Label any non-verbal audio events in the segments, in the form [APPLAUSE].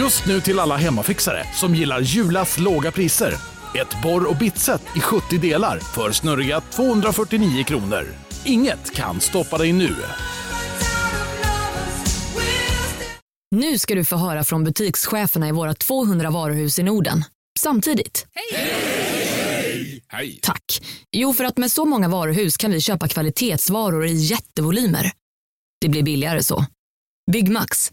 Just nu till alla hemmafixare som gillar Julas låga priser. Ett borr och bitset i 70 delar för snurriga 249 kronor. Inget kan stoppa dig nu. Nu ska du få höra från butikscheferna i våra 200 varuhus i Norden. Samtidigt. Hej! Tack. Jo, för att med så många varuhus kan vi köpa kvalitetsvaror i jättevolymer. Det blir billigare så. Byggmax.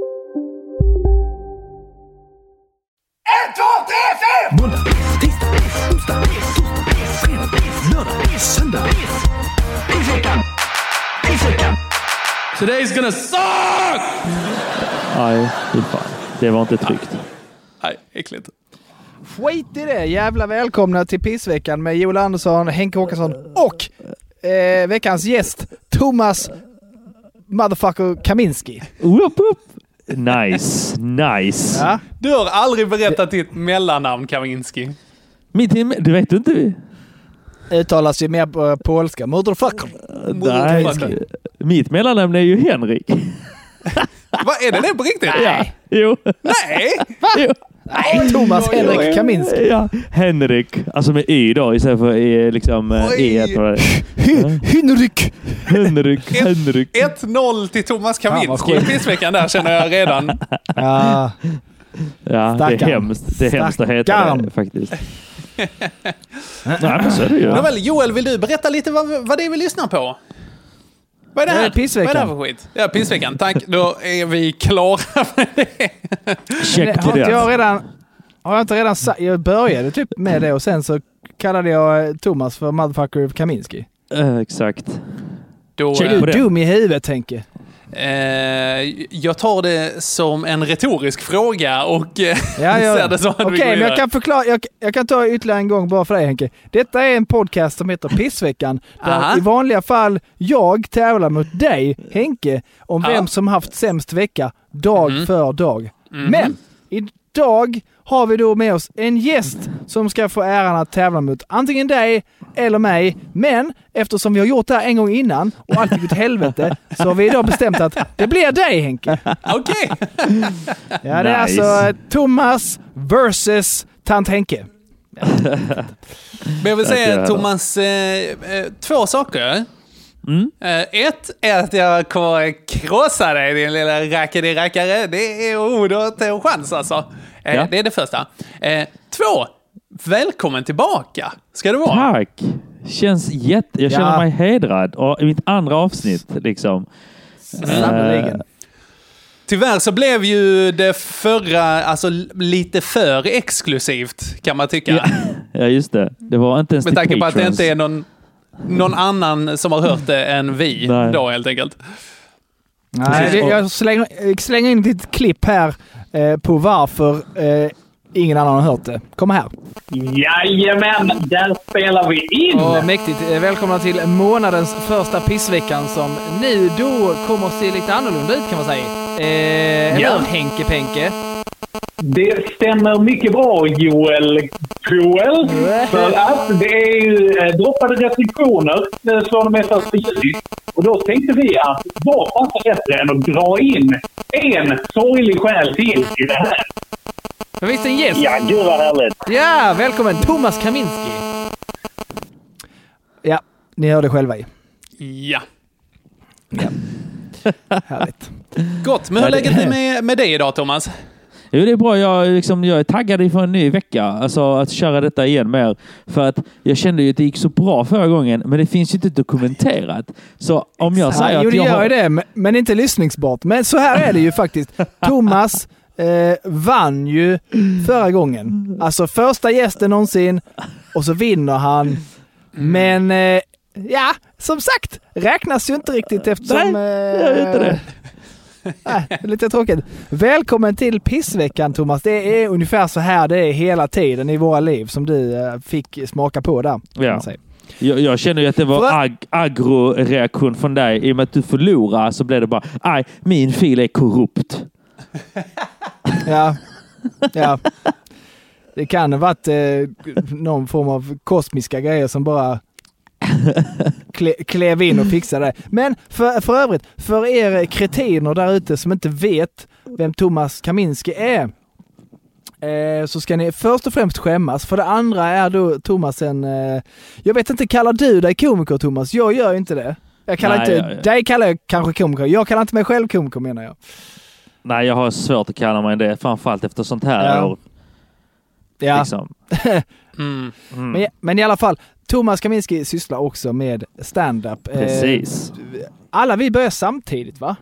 Måndag, tisdag, onsdag, torsdag, fredag, lördag, söndag. Today's gonna suck! Nej, fy fan. Det var inte tryggt. Nej, äckligt. Skit i det! Jävla välkomna till pissveckan med Joel Andersson, Henke Håkansson och eh, veckans gäst Thomas Motherfucker Kaminski. Upp, upp. Nice, nice. Ja. Du har aldrig berättat ditt mellannamn, Kaminski. Mitt i, du vet inte vi? Uttalas ju mer på polska. Motherfucker. Nej, Motherfucker. mitt mellannamn är ju Henrik. Vad är det det på riktigt? Ja. Jo. Nej! jo. Nej, Thomas Henrik Kaminski. Ja, Henrik. Alltså med Y då istället för E, liksom eh, Oj. E. Hynrik. Henrik, Henrik. 1-0 till Thomas Kaminski i pissveckan där känner jag redan. Ja. Ja, det är hemskt. Det är hemskt att heta det faktiskt. [LAUGHS] Nej, men så är det ju. Nåväl, Joel, vill du berätta lite vad, vad det är vi lyssnar på? Vad är det Det är här? pissveckan. Vad är det här för skit? Ja, pissveckan. Tack, då är vi klara med det. Check Har inte jag redan... Har jag inte redan sagt... Jag började typ med det och sen så kallade jag eh, Thomas för Motherfucker Kaminski. Eh, Exakt. Då, Check Är du dum i huvudet Henke? Eh, jag tar det som en retorisk fråga och eh, Ja, [LAUGHS] ja. ser det som att Okej, går men jag kan förklara. Jag, jag kan ta ytterligare en gång bara för dig Henke. Detta är en podcast som heter Pissveckan. Där Aha. i vanliga fall jag tävlar mot dig, Henke, om Ja. vem som haft sämst vecka dag Mhm. för dag. Mhm. Men idag har vi då med oss en gäst som ska få äran att tävla mot antingen dig eller mig. Men eftersom vi har gjort det här en gång innan och allt gick åt helvete så har vi idag bestämt att det blir dig Henke. Okej. Ja, det är Nice. alltså eh, Thomas versus Tant Henke. Men jag vill säga. Thomas, eh, eh, två saker. Mm. Eh, ett är att jag kommer krossa dig din lilla rackare-rackare. Det är ord och en chans alltså. Eh, Ja. Det är det första. Eh, två, välkommen tillbaka ska du vara. Tack! Känns jätte... Jag känner Ja. mig hedrad. Och i mitt andra avsnitt liksom. Sannerligen. Tyvärr så blev ju det förra alltså, lite för exklusivt kan man tycka. Ja, [LAUGHS] ja, just det. Det var inte ens Med tanke på att det inte är någon, någon annan som har hört det än vi Nej. då helt enkelt. Nej, jag slänger, jag slänger in ett litet klipp här eh, på varför eh, ingen annan har hört det. Kom här. Jajamän, där spelar vi in! Och mäktigt. Eh, Välkomna till månadens första pissveckan som nu då kommer att se lite annorlunda ut kan man säga. Eh, eller Ja. Henke Penke? Det stämmer mycket bra Joel Joel. För att det är ju eh, droppade restriktioner från och med första juli. Och då tänkte vi att vad passar bättre än att dra in en sorglig själ till i det här? Men visst en gäst? Ja, gud vad härligt. Ja, välkommen Thomas Kaminski. Ja, ni hörde själva ju. Ja. [LAUGHS] Härligt. Gott, men hur är Ja, läget med, med dig idag Thomas? Jo, det är bra. Jag, liksom, jag är taggad inför en ny vecka. Alltså att köra detta igen mer. För att jag kände ju att det gick så bra förra gången, men det finns ju inte dokumenterat. Så om jag säger Ja, jo, att det jag gör har... ju det, men- inte lyssningsbart. Men så här är det ju faktiskt. [LAUGHS] Thomas eh, vann ju förra gången. Alltså första gästen någonsin och så vinner han. Men eh, ja, som sagt, räknas ju inte riktigt eftersom... Nej, gör ju inte det. Nej, [LAUGHS] lite tråkigt. Välkommen till pissveckan Thomas. Det är ungefär så här det är hela tiden i våra liv som du eh, fick smaka på där. Ja. Jag, jag känner ju att det var ag aggro-reaktion från dig. I och med att du förlorar så blev det bara, aj, min fil är korrupt. [LAUGHS] Ja. ja. Det kan ha varit eh, någon form av kosmiska grejer som bara [LAUGHS] kle, klev in och fixade det. Men för, för övrigt, för er kretiner där ute som inte vet vem Thomas Kaminski är, eh, så ska ni först och främst skämmas. För det andra är då Thomas en, eh, jag vet inte, kallar du dig komiker Thomas? Jag gör inte det. Jag kallar Nej, inte, jag- dig kallar jag kanske komiker. Jag kallar inte mig själv komiker menar jag. Nej, jag har svårt att kalla mig det. Framförallt efter sånt här Ja. år. Ja. Liksom. [LAUGHS] Mm. Mm. Men, men i alla fall, Thomas Kaminski sysslar också med stand-up. Eh, Precis. alla vi börjar samtidigt va?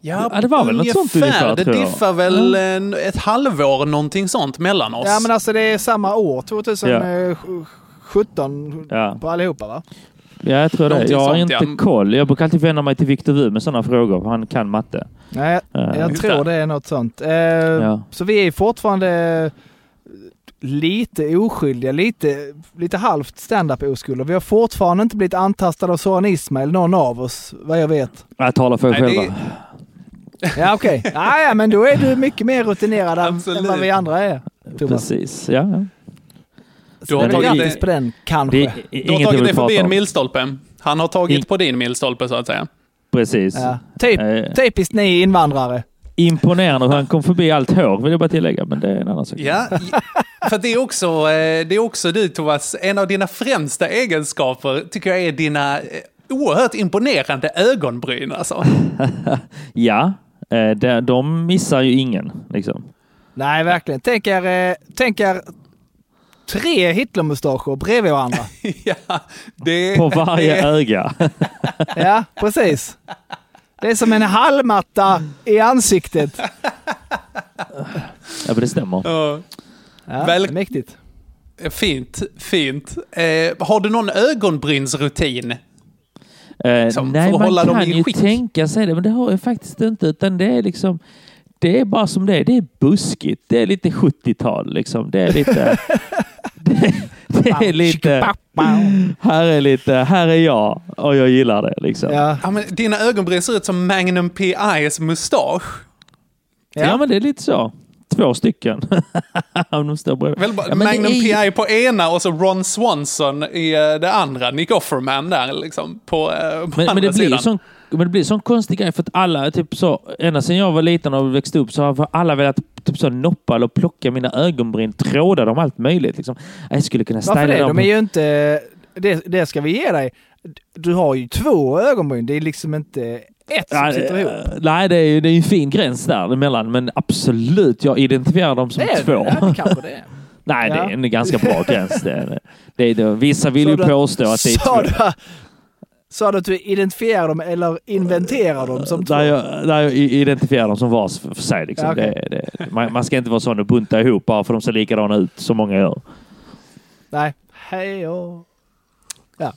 Ja, Ja, det var väl något sånt ungefär, Det jag. diffar väl en, ett halvår, någonting sånt, mellan oss. Ja men alltså det är samma år, 2017 Ja. på allihopa va? Ja, jag tror det. Någonting Jag har sånt, inte ja. koll. Jag brukar alltid vända mig till Viktor Wu med sådana frågor, för han kan matte. Nej, Eh, jag tror det. det är något sånt. Eh, Ja. Så vi är fortfarande lite oskyldiga, lite, lite halvt stand-up oskyldiga. Vi har fortfarande inte blivit antastade av Soran Ismail, någon av oss, vad jag vet. Jag talar för er Nej, det själva. Ja okej, [LAUGHS] ah, ja, men då är du mycket mer rutinerad än- vad vi andra är. Thomas. Precis. Ja. Du har tagit det- på den, kanske. Det Du har tagit dig förbi en milstolpe. Han har tagit In- på din milstolpe så att säga. Precis. Ja. Typ, Eh, typiskt ni invandrare. Imponerande hur han kom förbi allt hår, vill jag bara tillägga. Men det är en annan sak. Ja, för det är, också, eh, det är också du Thomas, en av dina främsta egenskaper tycker jag är dina eh, oerhört imponerande ögonbryn alltså. [LAUGHS] Ja, eh, de, missar ju ingen. Liksom. Nej, verkligen. Tänk er, tänk er tre Hitlermustascher bredvid varandra. [LAUGHS] ja, det, På varje öga. Ja, precis. [LAUGHS] Det är som en halmmatta i ansiktet. Ja, men det stämmer. Ja, Ja, Väl- Mäktigt. fint, fint. Eh, har du någon ögonbrynsrutin? Eh, nej, man kan ju skick. tänka sig det, men det har jag faktiskt inte. Utan det är liksom, det är bara som det är. Det är buskigt. Det är lite 70-tal liksom. Det är lite... det, [LAUGHS] det är lite... Här är lite, här är jag och jag gillar det liksom. Ja, Ja, Ja, men dina ögonbryn ser ut som Magnum P.I.s mustasch. ja. men det är lite så. Två stycken. [LAUGHS] Om de står bredvid. Väl, Ja, men det Magnum är P.I. på ena och så Ron Swanson i eh, det andra. Nick Offerman där liksom. På, eh, på Men, men, andra det blir ju sidan. sån, men det blir sån konstig grej för att alla, typ så, ända sedan jag var liten och växte upp så har alla velat typ så noppa eller plocka mina ögonbryn, tråda dem, allt möjligt. Liksom. Jag skulle kunna Varför styla det? dem. De är ju inte... Det, det ska vi ge dig. Du har ju två ögonbryn. Det är liksom inte ett som Ja, sitter ihop. eh, Nej, det är ju det är en fin gräns däremellan, men absolut, jag identifierar dem som Det är två. det. Ja, kanske det är. [LAUGHS] Nej, det Ja. är en ganska bra gräns. Det det är, det. Vissa vill Så ju du- påstå att det är två. Sa du att du identifierar dem eller inventerar dem som två? Där jag, där jag identifierar dem som vars för sig. Liksom. Ja, okej. det, det, man, man ska inte vara sån och bunta ihop bara för de ser likadana ut som många gör. Nej. Hej och... Ja.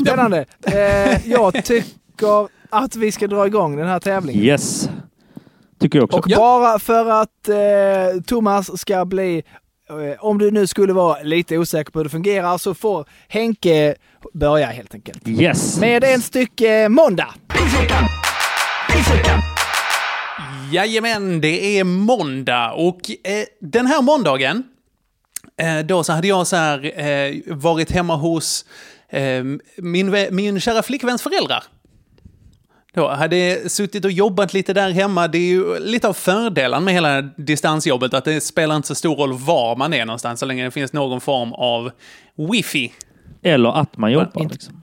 Spännande. Eh, jag tycker att vi ska dra igång den här tävlingen. Yes. Tycker jag också. Och bara för att eh, Thomas ska bli, eh, om du nu skulle vara lite osäker på hur det fungerar, så får Henke börja helt enkelt. Yes. Med en stycke måndag. Jajamän, det är måndag och eh, den här måndagen eh, då så hade jag så här, eh, varit hemma hos eh, min, min kära flickväns föräldrar. Då hade suttit och jobbat lite där hemma. Det är ju lite av fördelen med hela distansjobbet att det spelar inte så stor roll var man är någonstans så länge det finns någon form av wifi. Eller att man jobbar. Inte- Liksom.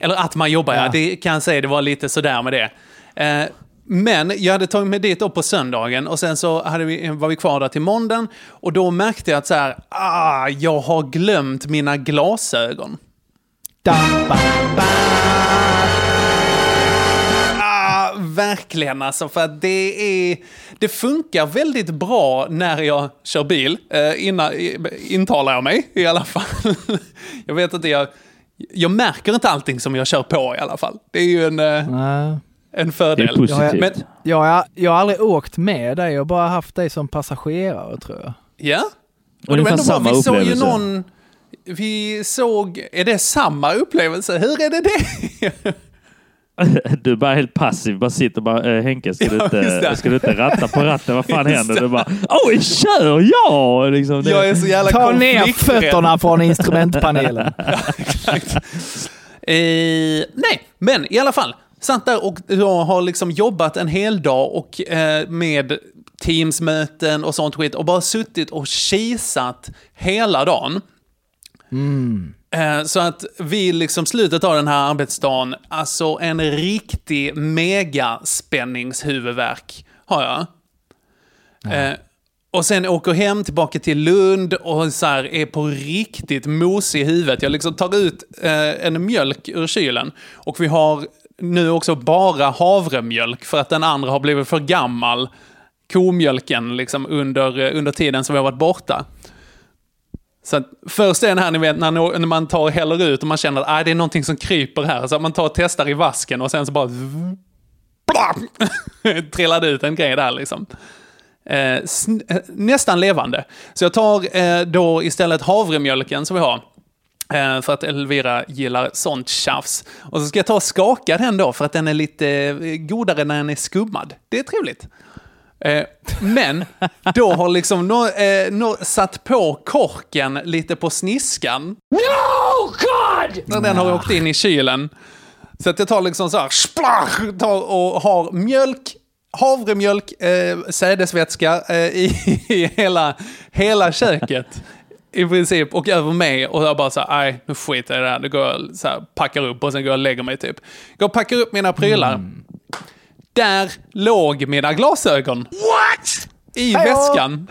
Eller att man jobbar, ja. Ja. Det kan jag säga, det var lite sådär med det. Eh, men jag hade tagit mig dit upp på söndagen och sen så hade vi, var vi kvar där till måndagen. Och då märkte jag att så här, ah, jag har glömt mina glasögon. Da, ba, ba. Verkligen alltså, för att det är... Det funkar väldigt bra när jag kör bil, eh, innan, intalar jag mig i alla fall. [LAUGHS] jag vet inte, jag, jag märker inte allting som jag kör på i alla fall. Det är ju en... Eh, Nej. en Det fördel. är positivt. Men, Jag har, jag har aldrig åkt med dig, jag har bara haft dig som passagerare tror jag. ja. Och det var ändå bra. samma Vi såg ju någon... Vi såg... Är det samma upplevelse? Hur är det det? [LAUGHS] [LAUGHS] Du är bara helt passiv, bara sitter bara, eh, Henke ska, du Ja, inte, ska du inte ratta på ratten? Vad fan [LAUGHS] Just händer? det. Du bara, oj, kör jag! Liksom, det, Jag är så jävla Ta ner fötterna från [LAUGHS] instrumentpanelen. Exakt. Eh, nej, men i alla fall. Satt där och jag har liksom jobbat en hel dag och eh, med Teamsmöten och sånt skit och bara suttit och kisat hela dagen. Eh, så att vid liksom slutet av den här arbetsdagen, alltså en riktig megaspänningshuvudvärk har jag. Eh, och sen åker hem tillbaka till Lund och så här är på riktigt mosig i huvudet. Jag liksom tar ut eh, en mjölk ur kylen och vi har nu också bara havremjölk för att den andra har blivit för gammal. Komjölken liksom under, under tiden som vi har varit borta. Så först är den här, ni vet, när, när man tar och häller ut och man känner att ah, det är någonting som kryper här. Så att man tar och testar i vasken och sen så bara... [LAUGHS] trillade ut en grej där liksom. Eh, eh, nästan levande. Så jag tar eh, då istället havremjölken som vi har. Eh, för att Elvira gillar sånt tjafs. Och så ska jag ta och skaka den då för att den är lite eh, godare när den är skummad. Det är trevligt. Eh, men då har liksom nå, eh, nå, satt på korken lite på sniskan. No God! När den har åkt in i kylen. Så att jag tar liksom så här, splach, tar och har mjölk, havremjölk, eh, sädesvätska eh, i, [LAUGHS] i hela, hela köket. I princip, och över mig. Och jag bara så här, nej, nu skiter jag i det här. Nu går jag så här, packar upp och sen går jag och lägger mig typ. Går och packar upp mina prylar. Där låg mina glasögon. What? I Hej väskan.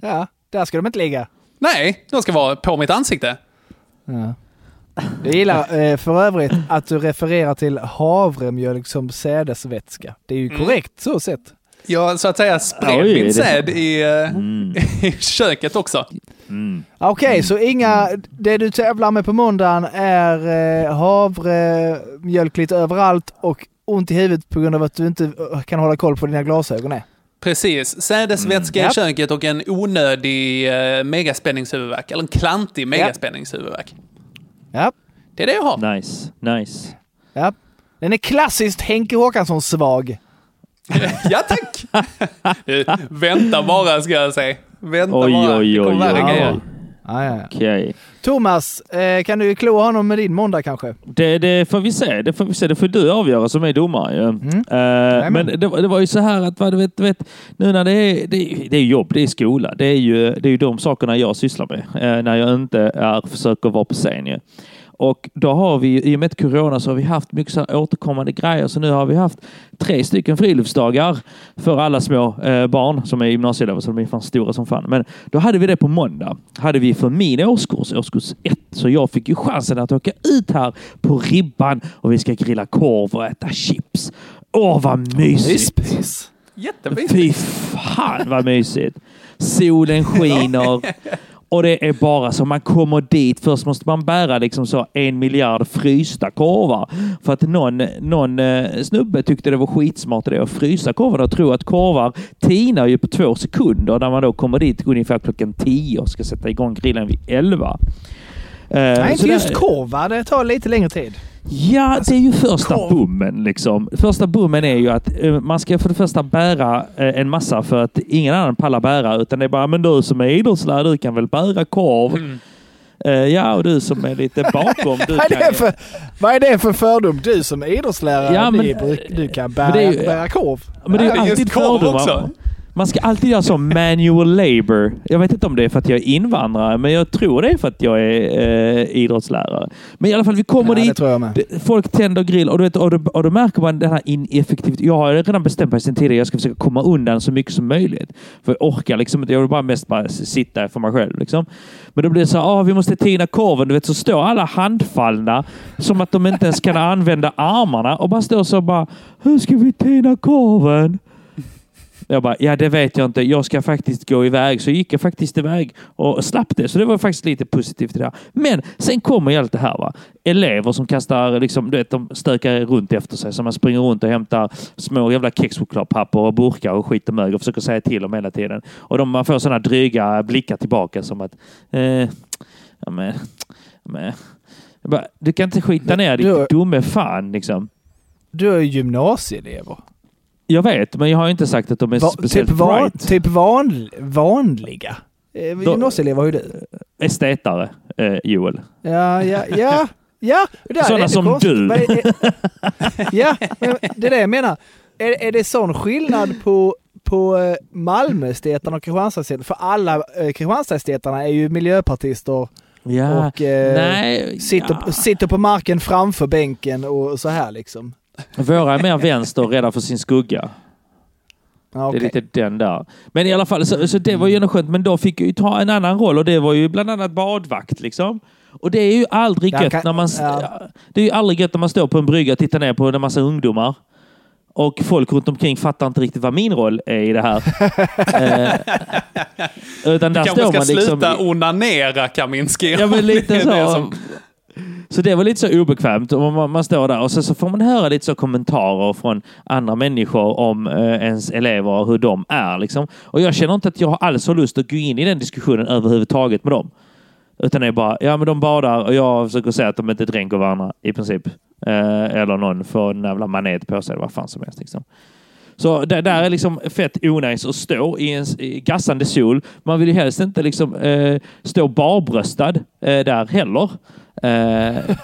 Ja, där ska de inte ligga. Nej, de ska vara på mitt ansikte. Jag gillar eh, för övrigt att du refererar till havremjölk som sädesvätska. Det är ju Mm. korrekt så sett. Jag så att säga spred Oj, min säd i, eh, [LAUGHS] i köket också. Okej, så inga, det du tävlar med på måndagen är eh, havremjölk lite överallt och ont i huvudet på grund av att du inte eh, kan hålla koll på dina glasögon är. Precis. Sädesvätska Mm. i köket och en onödig eh, megaspänningshuvudvärk. Eller en klantig megaspänningshuvudvärk. Ja, Det är det jag har. Nice, nice. ja. Den är klassiskt Henke Håkansson-svag. [LAUGHS] ja, tack! Du, [LAUGHS] vänta bara, ska jag säga. Vänta Oj, bara. oj, det kommer oj, värre oj. grejer. Ja, ja. Okej. Thomas, eh, kan du klå honom med din måndag kanske? Det, det får vi se. Det får vi se. Det får du avgöra som är domare. ju. Eh, men det, var- det var ju så här att vad, du vet, du vet, nu när det är, det, det är jobb, det är skola. Det är ju, det är ju de sakerna jag sysslar med eh, när jag inte är, försöker vara på scen. Ju. Och då har vi, i och med corona, så har vi haft mycket så här återkommande grejer. Så nu har vi haft tre stycken friluftsdagar för alla små eh, barn som är gymnasieelever, så de är fan stora som fan. Men då hade vi det på måndag. Hade vi för min årskurs, årskurs ett. Så jag fick ju chansen att åka ut här på ribban och vi ska grilla korv och äta chips. Åh, vad mysigt! Jättemysigt. Fy fan vad mysigt! Solen skiner [LAUGHS] och det är bara så man kommer dit. Först måste man bära liksom så en miljard frysta korvar. För att någon, någon eh, snubbe tyckte det var skitsmart det att frysa korvarna och tro att korvar tinar ju på två sekunder när man då kommer dit ungefär klockan tio och ska sätta igång grillen vid elva. Eh, Nej, inte just korv va? Det tar lite längre tid. Ja, det är ju första bommen. Liksom. Första bommen är ju att eh, man ska för det första bära eh, en massa för att ingen annan pallar bära. Utan det är bara, men du som är idrottslärare, du kan väl bära korv? Mm. Eh, ja, och du som är lite [LAUGHS] bakom, du Vad är, för, vad är det för fördom? Du som är idrottslärare, Ja, men- du kan bära, ju- bära korv. Men det är ju alltid fördomar. också. Man ska alltid göra så manual labor. Jag vet inte om det är för att jag är invandrare, men jag tror det är för att jag är eh, idrottslärare. Men i alla fall, vi kommer Ja, dit. Det- Folk tänder grill och, du vet, och, då, och då märker man den här ineffektiviteten. Jag har redan bestämt mig sedan tidigare jag ska försöka komma undan så mycket som möjligt. För jag orkar liksom inte. Jag vill bara mest bara sitta för mig själv. Liksom. Men då blir det så här, ah, vi måste tina korven. Du vet, så står alla handfallna som att de inte ens kan använda armarna och bara står så bara, hur ska vi tina korven? Jag bara, ja det vet jag inte. Jag ska faktiskt gå iväg. Så gick jag faktiskt iväg och slapp det. Så det var faktiskt lite positivt i det här. Men sen kommer ju allt det här. Va? Elever som kastar, liksom, du vet, de stökar runt efter sig. Så man springer runt och hämtar små jävla kexchokladpapper och burkar och skit och mög och försöker säga till dem hela tiden. Och de, man får sådana dryga blickar tillbaka som att, eh, ja men, men. Bara, du kan inte skita ner Du- ditt dumme fan liksom. Du är ju gymnasieelever. Jag vet, men jag har inte sagt att de är Va, speciellt typ, van, bright. typ van, vanliga. Eh, Gymnasieelever har ju du. Estetare, eh, Joel. Ja, ja, ja. Ja, där är Sådana som konstigt. du. Vad är- Ja, men det är det jag menar. Är, är det sån skillnad på, på eh, Malmöestetarna och Kristianstadsestetarna? För alla eh, Kristianstadsestetarna är ju miljöpartister Ja, och eh, nej, sitter, ja. sitter på marken framför bänken och så här liksom. Våra är mer vänster och rädda för sin skugga. Ja, Det är lite den där. Men i alla fall, så, så det var ju ändå skönt. Men då fick jag ju ta en annan roll och det var ju bland annat badvakt liksom. Och det är ju aldrig Jag gött kan- när man... ja. Det är ju aldrig gött när man står på en brygga och tittar ner på en massa ungdomar. Och folk runt omkring fattar inte riktigt vad min roll är i det här. [LAUGHS] eh, utan där Kanske står ska man liksom... sluta onanera Kaminski. Ja, men lite [LAUGHS] så. som- så det var lite så obekvämt. Och man, man står där och så, så får man höra lite så kommentarer från andra människor om eh, ens elever och hur de är. Liksom. Och jag känner inte att jag alls har lust att gå in i den diskussionen överhuvudtaget med dem. Utan det är bara, ja men de badar och jag försöker säga att de inte dränker varandra i princip. Eh, eller någon får en jävla manet på sig, eller vad fan som helst. Liksom. Så där, där är liksom fett onajs att stå i en i gassande sol. Man vill ju helst inte liksom eh, stå barbröstad eh, där heller. Eh,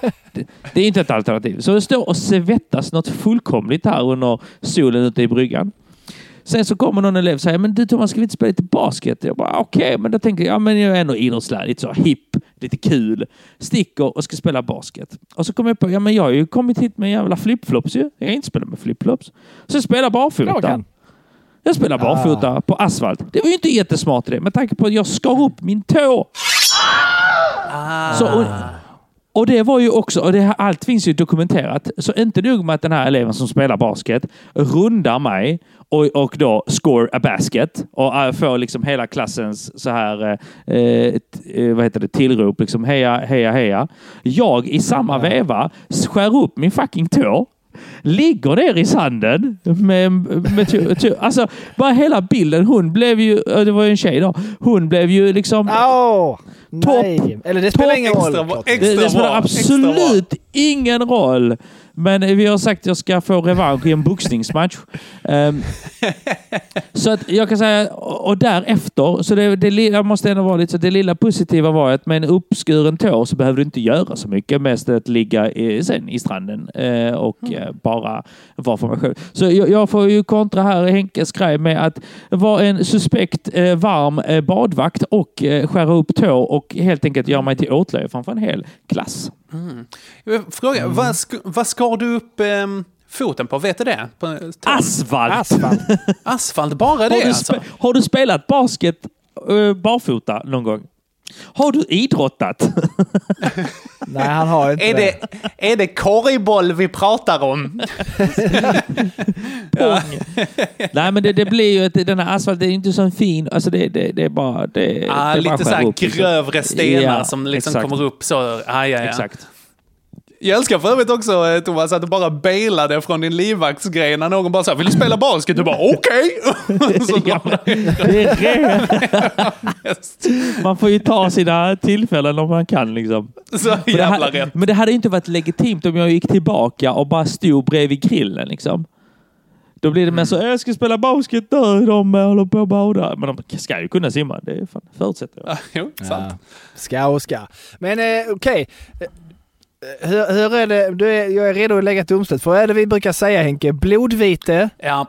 det, är inte ett alternativ. Så det står och svettas något fullkomligt här under solen ute i bryggan. Sen så kommer någon elev och säger, men du Thomas, ska vi inte spela lite basket? Jag bara, okej, men då tänker jag, ja, men jag är ändå idrottslärare, lite så hipp, lite kul. Sticker och ska spela basket. Och så kommer jag på, ja men jag har ju kommit hit med jävla flipflops ju. Jag har inte spelat med flipflops. Så jag spelar barfota. kan. Jag spelar barfota på asfalt. Det var ju inte jättesmart det, med tanke på att jag skar upp min tå. Så, och, det var ju också, och det allt finns ju dokumenterat. Så inte nog med att den här eleven som spelar basket rundar mig och, och då score a basket och äh, får liksom hela klassens så här, eh, eh, eh, vad heter det, tillrop, liksom heja, heja, heja. Jag i samma veva skär upp min fucking tå ligger ner i sanden med, med tu, tu, alltså bara hela bilden. Hon blev ju, det var ju en tjej då, hon blev ju liksom Åh! Nej. Eller det spelar Topp. ingen roll. Extra, det, det spelar bra, absolut ingen roll. Men vi har sagt att jag ska få revansch i en boxningsmatch. Ehm, [LAUGHS] så att jag kan säga, och därefter, så det, det lilla måste ändå vara lite så, det lilla positiva var att med en uppskuren tå så behöver du inte göra så mycket. Mest att ligga i, sen i stranden eh, och eh, bara vara för mig själv. Så jag, jag får ju kontra här Henkes grej med att vara en suspekt eh, varm eh, badvakt och eh, skära upp tå och helt enkelt göra mig till åtlöje framför en hel klass. Jag Fråga, vad, sk- vad skar du upp ehm, foten på? Vet du det? På tån? Asfalt! Asfalt. [LAUGHS] Asfalt, bara Har det du, alltså? har du spelat basket eh, barfota någon gång? Har du idrottat? [LAUGHS] Nej, han har inte Är det, [LAUGHS] är det korgboll vi pratar om? Pong! Nej men det, det blir ju att den här asfalten är inte så fin. Alltså det, det, det är bara... Det, det Ah, bara lite så här upp, liksom. grövre stenar Ja, som liksom exakt. kommer upp så. Ah, ja, ja. Exakt. Jag älskar för övrigt också eh, Thomas att du bara bailade från din livvaktsgrej när någon bara sa vill du spela basket? Du bara okej! [LAUGHS] [LAUGHS] Så Ja, är. [LAUGHS] Man får ju ta sina tillfällen om man kan liksom. Så Men det, jävla hade, rätt. men det hade inte varit legitimt om jag gick tillbaka och bara stod bredvid grillen liksom. Då blir det mer så, jag ska spela basket nu, de håller på att bada. Men de ska ju kunna simma, det fan, förutsätter jag. Ah, Jo, sant. Ja. Ska och ska. Men eh, okej. Eh, Hur, hur är det? Du är, jag är redo att lägga ett domslut. För vad är det vi brukar säga Henke? Blodvite. Ja.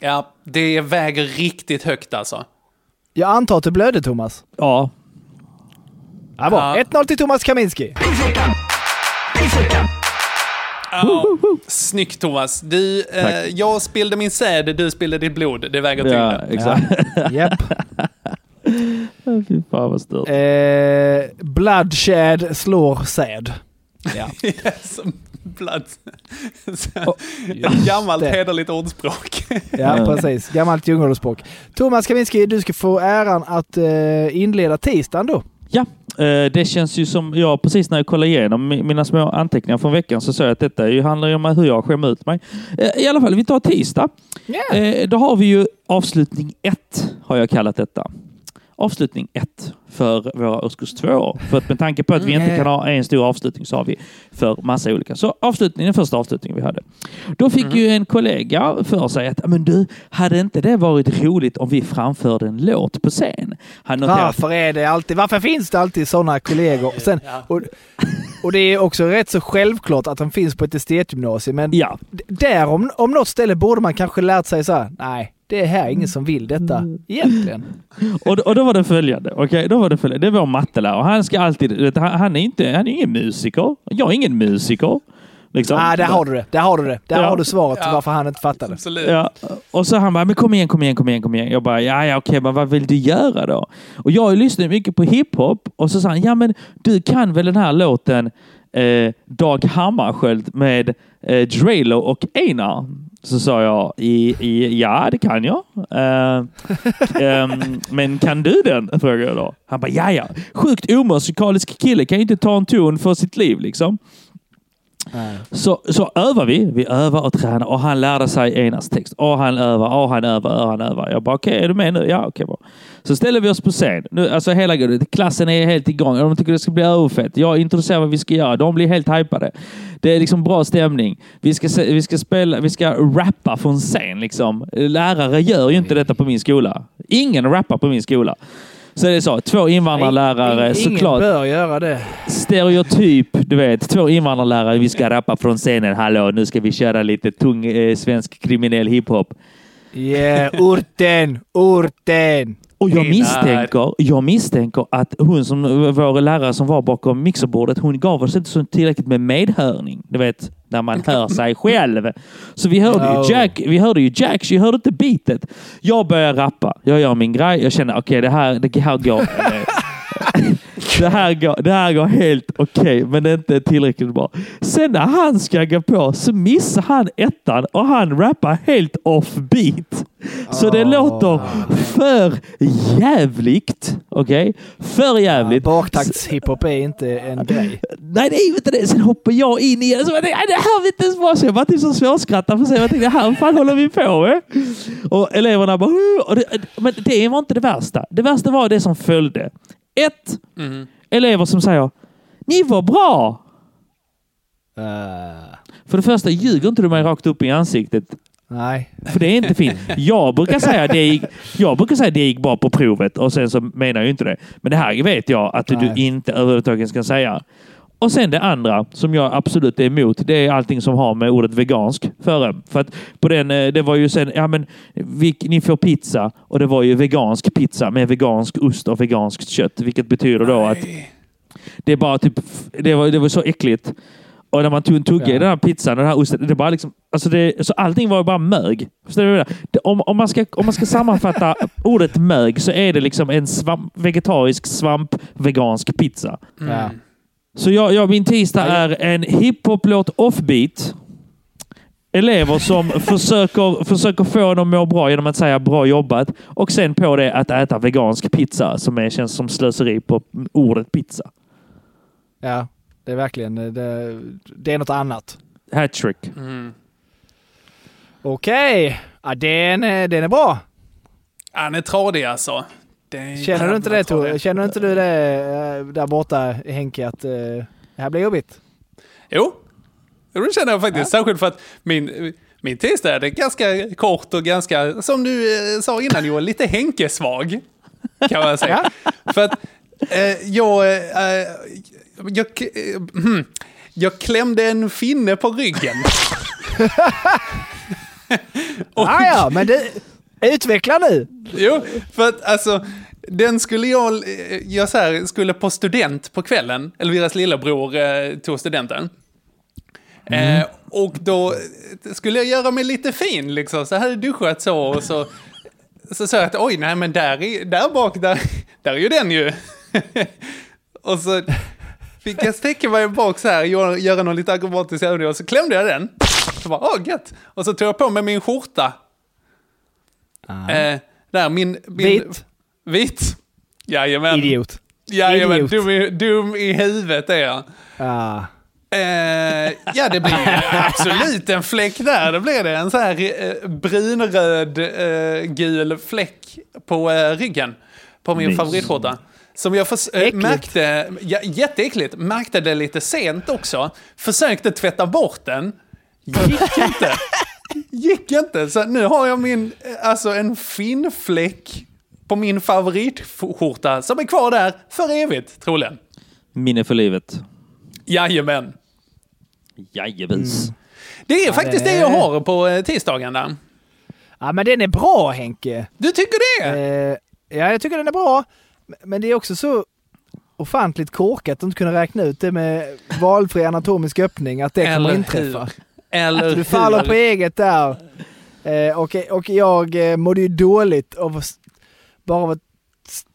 ja, det väger riktigt högt alltså. Jag antar att du blödde Thomas? Ja, Ja, bra. Ja. 1-0 till Thomas Kaminski. Ja, snyggt Thomas. Du, eh, jag spillde min säd, du spillde ditt blod. Det väger ja tyngre. exakt. Japp. [LAUGHS] Fy fan vad stört. Eh, bloodshed slår säd. Ja. [LAUGHS] som plats. Så, Ett gammalt det. hederligt ordspråk. Ja, precis. Gammalt djungelspråk. Thomas Kaminski, du ska få äran att eh, inleda tisdagen då. Ja, eh, det känns ju som jag precis när jag kollade igenom mi- mina små anteckningar från veckan så sa jag att detta ju handlar ju om hur jag skämmer ut mig. Eh, I alla fall, vi tar tisdag. Eh, Då har vi ju avslutning ett, har jag kallat detta. Avslutning ett för våra årskurs två. För att med tanke på att vi inte kan ha en stor avslutning så har vi för massa olika. Så avslutningen, den första avslutningen vi hade. Då fick ju en kollega för sig att men du, hade inte det varit roligt om vi framförde en låt på scen? Han noterade- Varför är det alltid, varför finns det alltid sådana kollegor? Och, sen, och, och det är också rätt så självklart att de finns på ett estetgymnasium, men Ja. där om, om något ställe borde man kanske lärt sig så här, nej, det är här ingen som vill detta egentligen. [LAUGHS] Och, och då var det följande. Okej, då var det följande. Det var vår mattelärare. Han ska alltid... Han, han är inte, han är ingen musiker. Jag är ingen musiker. Liksom. Nej, där har du det. Där har du det. Där Ja. har du svaret Ja. varför han inte fattade. Absolut. Ja, och så han bara, men kom igen, kom igen, kom igen, kom igen. Jag bara, ja, ja, okej, men vad vill du göra då? Och jag lyssnar mycket på hiphop och så sa han, ja, men du kan väl den här låten eh, Dag Hammarskjöld med eh, Drelo och Einar? Så sa jag, i, i, ja, det kan jag. Eh, [LAUGHS] ehm, men kan du den? Frågade jag då. Han bara, ja, ja. Sjukt omusikalisk kille kan ju inte ta en ton för sitt liv liksom. Så, så övar vi. Vi övar och tränar och han lärde sig Einars text. Och han övar, och han övar, och han övar. Jag bara, okej, är du med nu? Ja, okej. bra. Så ställer vi oss på scen. Nu, alltså hela klassen är helt igång. De tycker det ska bli överfett. Jag introducerar vad vi ska göra. De blir helt hypade. Det är liksom bra stämning. Vi ska, vi ska spela, vi ska rappa från scen liksom. Lärare gör ju inte detta på min skola. Ingen rappar på min skola. Så det är så, två invandrarlärare Ingen såklart bör göra det. stereotyp, du vet. Två invandrarlärare, vi ska rappa från scenen. Hallå, nu ska vi köra lite tung eh, svensk kriminell hiphop. Yeah, orten, orten. Och jag misstänker, jag misstänker att hon som vår lärare som var bakom mixerbordet, hon gav oss inte så tillräckligt med medhörning. Du vet, när man hör sig själv. Så vi hörde ju Jack, vi hörde ju Jack, så jag hörde inte beatet. Jag börjar rappa. Jag gör min grej. Jag känner, okej, det, här, det här går... eh, [LAUGHS] det, här går det här går helt okej, men det är inte tillräckligt bra. Sen när han ska gå på så missar han ettan och han rappar helt off beat. Så det låter för jävligt. Okej? För jävligt. Baktaktshiphop är inte en grej. Nej, det är ju inte det. Sen hoppar jag in igen. Så jag tänkte, "Nej, det här var inte ens bra. Så jag bara typ så småskrattade för sig. Jag tänkte, det här fan håller vi på med? Och eleverna bara... Och det, men det var inte det värsta. Det värsta var det som följde. Ett, elever som säger Ni var bra! Uh, För det första, ljuger inte du mig rakt upp i ansiktet. Nej. För det är inte fint. Jag brukar säga att det gick, jag brukar säga det gick bra på provet och sen så menar jag inte det. Men det här vet jag att du Nej. inte överhuvudtaget ska säga. Och sen det andra som jag absolut är emot, det är allting som har med ordet vegansk före. För att på den, eh, det var ju sen, ja men vi, ni får pizza och det var ju vegansk pizza med vegansk ost och veganskt kött. Vilket betyder då att det är bara typ, det var, det var så äckligt. Och när man tog en tugga i den här pizzan, den här osten, det bara liksom, alltså det, så allting var bara mög. Förstår du? det? Om, om, man ska, om man ska sammanfatta [LAUGHS] ordet mög så är det liksom en svamp, vegetarisk svamp vegansk pizza. Ja. Så jag, jag, min tisdag är en hiphop-låt offbeat. Elever som [LAUGHS] försöker, försöker få en att må bra genom att säga bra jobbat. Och sen på det att äta vegansk pizza som är, känns som slöseri på ordet pizza. ja, det är verkligen, det, det är något annat. Hattrick. Okej, ja, den, är- den är bra. Han är tradig alltså. Känner du inte det tradig. Känner inte du det eh, där borta Henke att eh, det här blir jobbigt? Jo, det känner jag faktiskt. Särskilt för att min, min tisdag är ganska kort och ganska, som du eh, sa innan Joel, lite Henke-svag. Kan man säga. för att eh, jag, eh, jag, eh, hmm, jag klämde en finne på ryggen. [LAUGHS] Ah, ja, men det, utveckla nu! Jo, för att alltså, den skulle jag, eh, jag så här, skulle på student på kvällen, Elviras lillebror eh, tog studenten. Eh, och då eh, skulle jag göra mig lite fin, liksom. Så hade duschat så och så. Så sa jag att oj, nej men där, är, där bak, där, där är ju den ju. [LAUGHS] och så fick jag sträcka mig bak så här, göra, någon lite akrobatisk övning och så klämde jag den. Så bara, åh gött. Och så tog jag på mig min skjorta. Eh, där, min... min Vit. Vit. Jajamän. Idiot. Jajamän, Idiot. dum i, dum i huvudet är jag. Ah. Eh, ja, det blir absolut en fläck där. Det blir det. En så här eh, brunröd eh, gul fläck på eh, ryggen. På min favoritskjorta. Som jag Äckligt. märkte, ja, jätteäckligt, märkte det lite sent också. Försökte tvätta bort den. Gick inte. [LAUGHS] Gick inte. Så nu har jag min, eh, alltså en finnfläck på min favoritskjorta som är kvar där för evigt, troligen. Minne för livet. Jajamän. Jajebus. Det är faktiskt det det- jag har på eh, tisdagen där. Ja, men den är bra Henke. Du tycker det? Eh, ja, jag tycker den är bra. Men det är också så ofantligt korkat att inte kunna räkna ut det med valfri anatomisk öppning, att det kommer Eller inträffa. hur? Eller Att du faller hur? på eget där. Eh, och, och jag eh, mådde ju dåligt av bara av att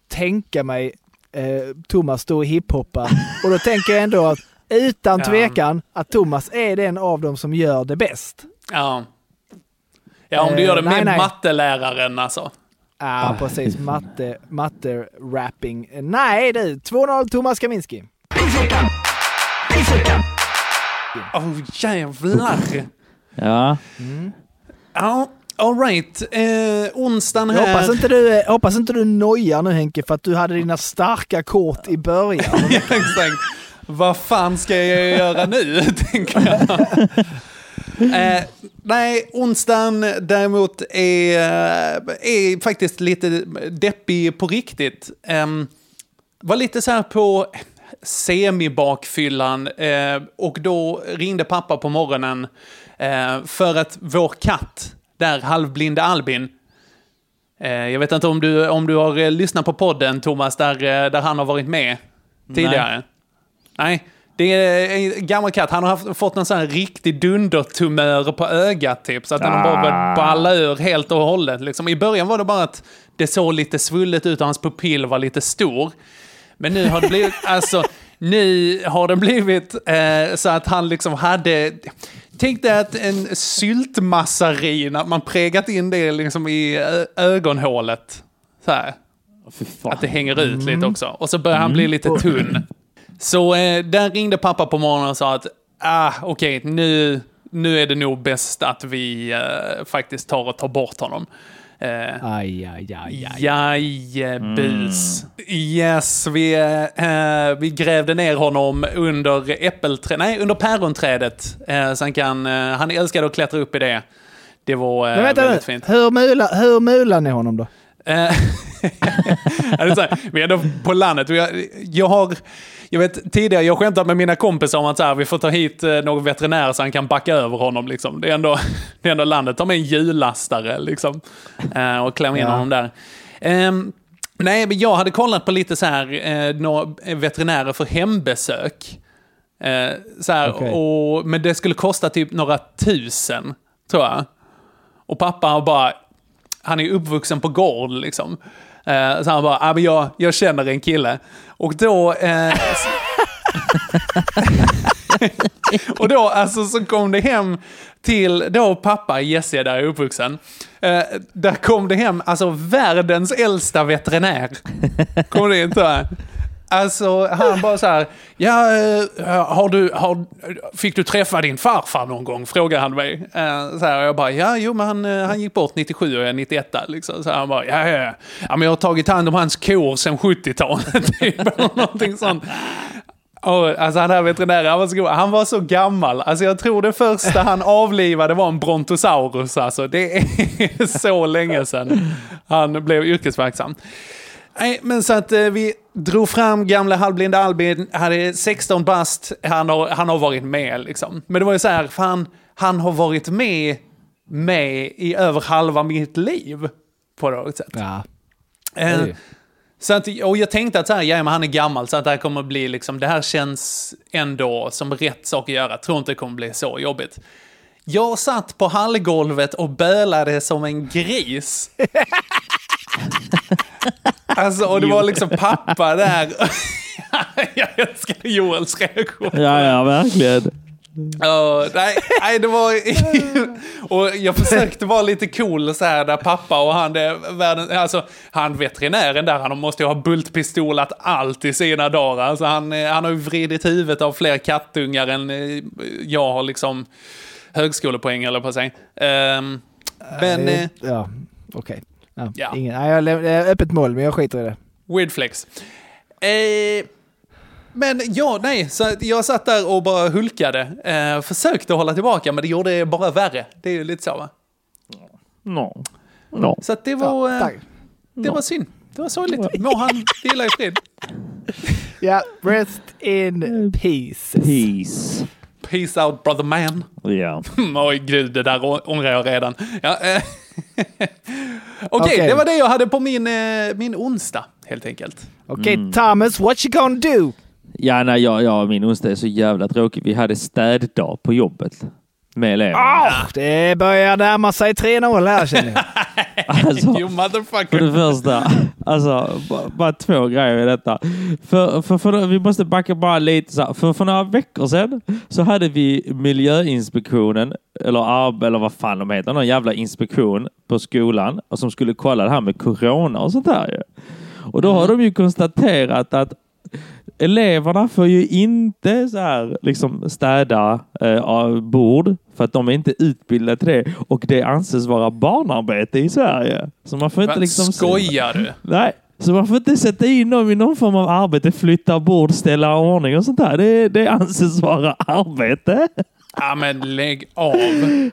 tänka mig eh, Thomas stå och hiphoppa. Och då tänker jag ändå att utan tvekan att Thomas är den av dem som gör det bäst. Ja. Ja, om du Eh, gör det nej, med nej. matteläraren alltså. Ja, precis. Matte, matte rapping. Nej du, 2-0 Thomas Kaminski. Åh oh, jävlar. Ja. Ja, alright. Eh, onsdagen Jag här. hoppas inte, du, hoppas inte du nojar nu Henke för att du hade dina starka kort i början. [LAUGHS] Ja, Exakt. Vad fan ska jag göra nu, [LAUGHS] tänker jag. [LAUGHS] Eh, nej, onsdagen däremot är, är faktiskt lite deppig på riktigt. Um, var lite så här på semibakfyllan eh, och då ringde pappa på morgonen eh, för att vår katt, där halvblinda Albin, eh, jag vet inte om du, om du har eh, lyssnat på podden Thomas, där, eh, där han har varit med tidigare. Nej. Det är en gammal katt. Han har haft, fått en sån här riktig dundertumör på ögat typ. Så att den har bara börjat balla ur helt och hållet. Liksom. I början var det bara att det såg lite svullet ut och hans pupill var lite stor. Men nu har det blivit, [LAUGHS] alltså, nu har det blivit eh, så att han liksom hade... Tänk dig att en syltmassarin, att man prägat in det liksom i ögonhålet. Så här. Att det hänger ut lite också. Och så börjar han bli lite tunn. Så eh, där ringde pappa på morgonen och sa att ah, okej, nu, nu är det nog bäst att vi eh, faktiskt tar och tar bort honom. Eh, Aj, aj, aj, aj. Jajebus. Yes, vi, eh, vi grävde ner honom under äppelträ, nej, under päronträdet. Eh, så han kan, eh, han älskade att klättra upp i det. Det var eh, Men vänta väldigt fint. hur mular, hur mular ni honom då? Eh, [LAUGHS] vi är ändå på landet. Jag, jag har... Jag vet tidigare, jag skämtat med mina kompisar om att så här, vi får ta hit eh, någon veterinär så han kan backa över honom. Liksom. Det, är ändå, [LAUGHS] det är ändå landet. Ta med en hjullastare liksom, eh, och klämma in Ja. honom där. Ehm, nej, men jag hade kollat på lite så här, eh, några veterinärer för hembesök. Eh, så här, Okej. och, men det skulle kosta typ några tusen, tror jag. Och pappa har bara, han är uppvuxen på gård liksom. Eh, så han bara, ah, men jag, jag känner en kille. Och då... Eh, [LAUGHS] och då alltså så kom det hem till då pappa, Jesse där jag är uppvuxen. Eh, där kom det hem, alltså världens äldsta veterinär. Kom det inte? Alltså han bara så här, ja, eh, har du, har, fick du träffa din farfar någon gång? Frågar han mig. Eh, så här, och jag bara, ja, jo, men han, eh, han gick bort 97 och jag är 91 liksom. Så han bara, ja, ja, ja. ja, men jag har tagit hand om hans kor sedan 70-talet. [LAUGHS] Typ, någonting sånt. Och, alltså han här veterinären, han var så god. Han var så gammal. Alltså jag tror det första han avlivade var en brontosaurus. Alltså det är [LAUGHS] så länge sedan han blev yrkesverksam. Nej, men så att eh, vi drog fram gamla halvblinda Albin, hade 16 bast, han har, han har varit med liksom. Men det var ju så här, fan, han har varit med med i över halva mitt liv. På något sätt. Ja. Eh, är- så att, och jag tänkte att så här, ja, men han är gammal så att det här kommer bli liksom, det här känns ändå som rätt sak att göra. Tror inte det kommer bli så jobbigt. Jag satt på hallgolvet och bölade som en gris. [LAUGHS] alltså, och det var liksom pappa där. [LAUGHS] jag älskar Joels reaktion. Ja, ja, verkligen. Ja, nej, nej, det var... [LAUGHS] och jag försökte vara lite cool så här där pappa och han är världen, alltså han veterinären där, han måste ju ha bultpistolat allt i sina dagar. Alltså han, han har ju vridit huvudet av fler kattungar än eh, jag har liksom högskolepoäng eller på säga. Ehm, men... Eh, eh, Ja, okej. Ja, Ja. Ingen, nej, jag läm- det är öppet mål, men jag skiter i det. Weird flex. Eh, men ja, nej, så jag satt där och bara hulkade. Eh, försökte hålla tillbaka, men det gjorde det bara värre. Det är ju lite så va? No. No. Så att det var, Ja, eh, tack. det var synd. Det var sorgligt. Må han vila i frid. Ja, rest in peace. Peace. Peace out brother man. Ja. [LAUGHS] Oj gud, det där ångrar jag redan. Ja, eh. [LAUGHS] Okej, Okej. det var det jag hade på min, eh, min onsdag, helt enkelt. Okej, Mm. Thomas, what you gonna do? Ja, nej, ja, ja, min onsdag är så jävla tråkig. Vi hade städdag på jobbet med eleverna. Oh, det börjar närma sig 3-0 här känner jag. [LAUGHS] Alltså, You för motherfucker. det första, alltså, bara, bara två grejer i detta. För, för, för, vi måste backa bara lite. Så här. För, för några veckor sedan så hade vi miljöinspektionen, eller ARB, eller vad fan de heter, någon jävla inspektion på skolan och som skulle kolla det här med corona och sånt där. Och då har de ju konstaterat att eleverna får ju inte så här, liksom städa eh, av bord för att de är inte utbildade till det och det anses vara barnarbete i Sverige. Så man får inte liksom... Skojar du? Nej, så man får inte sätta in dem i någon form av arbete, flytta bord, ställa ordning och sånt där. Det, det anses vara arbete. Ja men lägg av.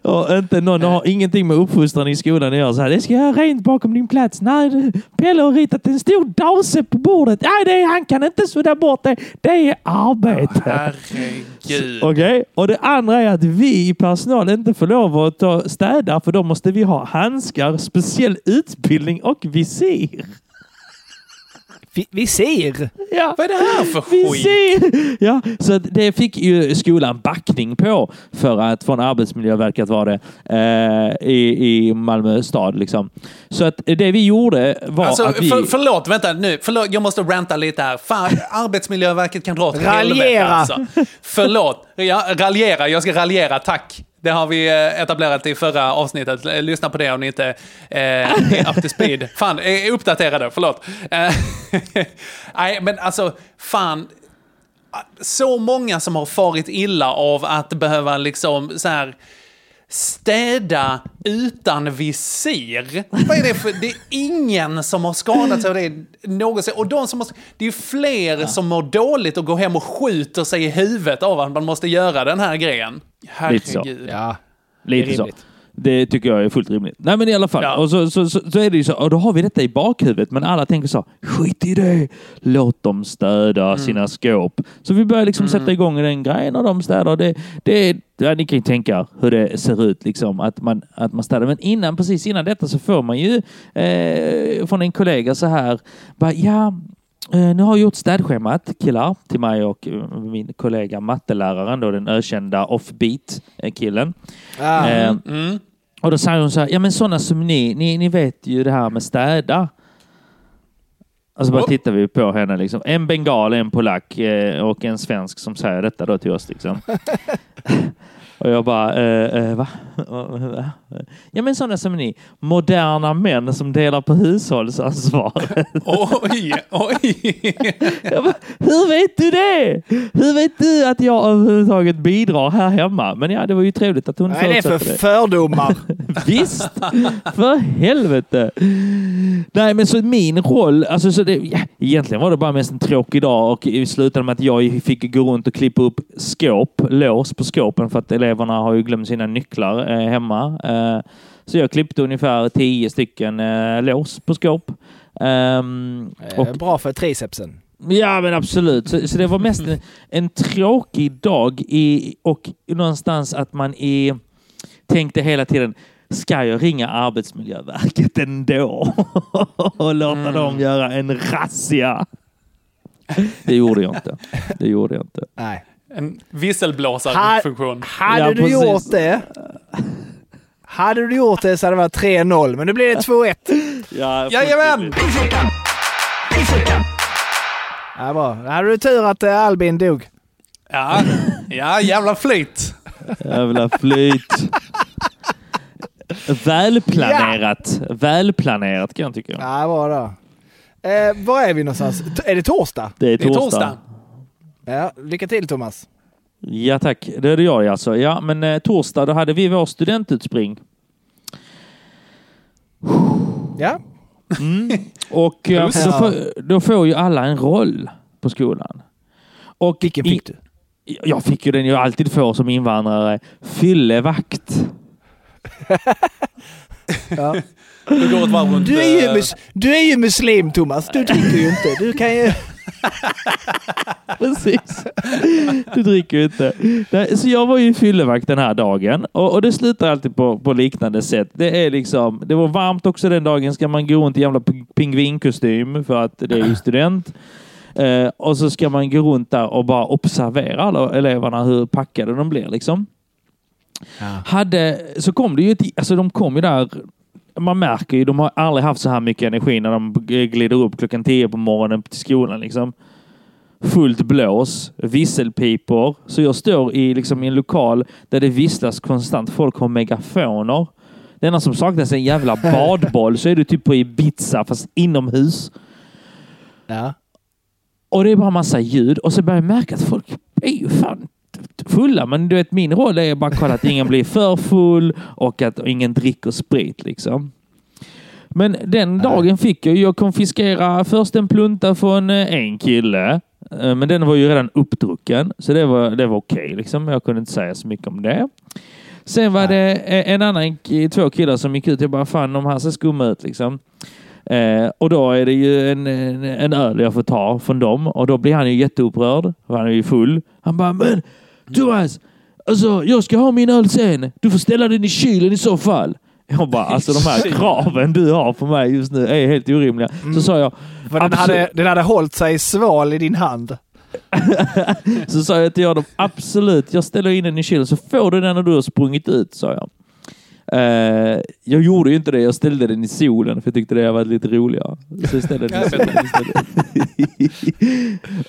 Och inte någon har ingenting med uppfostran i skolan att göra. Så här, det ska jag göra rent bakom din plats. Nej, Pelle har ritat en stor dase på bordet. Nej, det är, han kan inte sudda bort det. Det är arbete. Herregud. Okej, och det andra är att vi i personal inte får lov att ta städa för då måste vi ha handskar, speciell utbildning och visir. Vi, vi ser. Ja. Vad är det här för Vi skit? ser! Ja, så det fick ju skolan backning på för att från Arbetsmiljöverket var det eh, i, i Malmö stad. Liksom. Så att det vi gjorde var Alltså, att vi... för, förlåt, vänta nu. Förlåt, jag måste ranta lite här. Fan, Arbetsmiljöverket kan dra åt helvete alltså. Förlåt. Ja, raljera, jag ska raljera, tack. Det har vi eh, etablerat i förra avsnittet. Eh, Lyssna på det om ni inte eh, är up to speed. [LAUGHS] Fan, är uppdaterade, förlåt. Eh, [LAUGHS] Nej, men alltså, fan. Så många som har farit illa av att behöva liksom så här städa utan visir. Vad är det för... Det är ingen som har skadat sig av det någonsin. Och de som har, det är ju fler som mår dåligt och går hem och skjuter sig i huvudet av att man måste göra den här grejen. Lite så. Herregud. Ja, Lite det är så. Det tycker jag är fullt rimligt. Nej men i alla fall. Ja. Och så, så, så, så är det ju så. Och då har vi detta i bakhuvudet. Men alla tänker så. Skit i det. Låt dem städa Mm. sina skåp. Så vi börjar liksom sätta igång den grejen och de städar. Det, det, ja, ni kan ju tänka hur det ser ut. Liksom, att, man, att man städar. Men innan, precis innan detta så får man ju eh, från en kollega så här. Bara, ja, Eh, Nu har jag gjort städschemat, killar, till mig och eh, min kollega matteläraren, då den ökända offbeat-killen. Ah. Eh, Mm. Och då säger hon så här, ja men sådana som ni, ni, ni vet ju det här med städa. Och så bara tittar vi på henne liksom. En bengal, en polack eh, och en svensk som säger detta då till oss liksom. [LAUGHS] och jag bara, eh, eh, va? [LAUGHS] Ja men sådana som ni, moderna män som delar på hushållsansvaret. Oj, oj. [LAUGHS] Bara, Hur vet du det? Hur vet du att jag överhuvudtaget bidrar här hemma? Men ja, det var ju trevligt att hon Vad är det för förutsatte det. fördomar? [LAUGHS] Visst! För helvete! Nej, men så min roll, alltså så det, ja, egentligen var det bara mest en tråkig dag och i slutade med att jag fick gå runt och klippa upp skåp, lås på skåpen för att eleverna har ju glömt sina nycklar eh, hemma. Eh, så jag klippte ungefär tio stycken eh, lås på skåp. Ehm, och Eh, Bra för tricepsen. Ja, men absolut. Så, så det var mest en, en tråkig dag i, och någonstans att man i, tänkte hela tiden Ska jag ringa Arbetsmiljöverket ändå [LAUGHS] och låta dem göra en razzia? Det gjorde jag inte. Det gjorde jag inte. Nej. En visselblåsarfunktion. Hade Ja, du precis. gjort det? Hade du gjort det så hade det varit 3-0, men nu blir det [LAUGHS] 2-1. Ja, Jajamän! Ja, bra. Då hade du tur att eh, Albin dog. Ja, ja jävla flyt. Jävla flyt. Välplanerat. Välplanerat kan jag tycka. Ja, bra då. Eh, var är vi någonstans? Är det torsdag? Det är torsdag. Ja, lycka till Thomas. Ja tack, det är det jag alltså. Ja, men eh, torsdag då hade vi vår studentutspring. Ja. Mm. Och eh, då, får, då får ju alla en roll på skolan. Och Vilken fick du? Jag fick ju den jag alltid får som invandrare. Fyllevakt. Ja. Du går ett varv runt... Du är, ju eh, mus- du är ju muslim Thomas. Du dricker ju inte. Du kan ju... [LAUGHS] Precis. Du dricker ju inte. Nej, Så jag var ju fyllevakt den här dagen och, och det slutar alltid på, på liknande sätt. Det är liksom, det var varmt också den dagen. Ska man gå runt i jävla ping- pingvinkostym för att det är ju student. Eh, och så ska man gå runt där och bara observera alla eleverna hur packade de blir liksom. Hade, så kom det ju, alltså de kom ju där man märker ju, de har aldrig haft så här mycket energi när de glider upp klockan tio på morgonen till skolan. Liksom. Fullt blås, visselpipor. Så jag står i, liksom, i en lokal där det visslas konstant. Folk har megafoner. Det enda som saknas är en jävla [LAUGHS] badboll. Så är du typ på Ibiza fast inomhus. Ja. Och det är bara massa ljud. Och så börjar jag märka att folk är ju fan fulla. Men du vet, min roll är bara att kolla att ingen blir för full och att ingen dricker sprit liksom. Men den dagen fick jag jag konfiskera först en plunta från eh, en kille. Eh, Men den var ju redan uppdrucken, så det var, det var okej. liksom. Jag kunde inte säga så mycket om det. Sen var det eh, en annan, två killar som gick ut. Jag bara, fan de här ser skumma ut liksom. Eh, och då är det ju en, en, en öl jag får ta från dem och då blir han ju jätteupprörd. Han är ju full. Han bara, men Thomas, alltså jag ska ha min öl sen. Du får ställa den i kylen i så fall. Jag bara, alltså de här [LAUGHS] kraven du har på mig just nu är helt orimliga. Så sa jag, För den hade, den hade hållit sig sval i din hand. [LAUGHS] så sa jag till honom, absolut, jag ställer in den i kylen så får du den när du har sprungit ut, sa jag. Eh, jag gjorde ju inte det, jag ställde den i solen för jag tyckte det var lite roligare. Så jag ställde den i solen istället.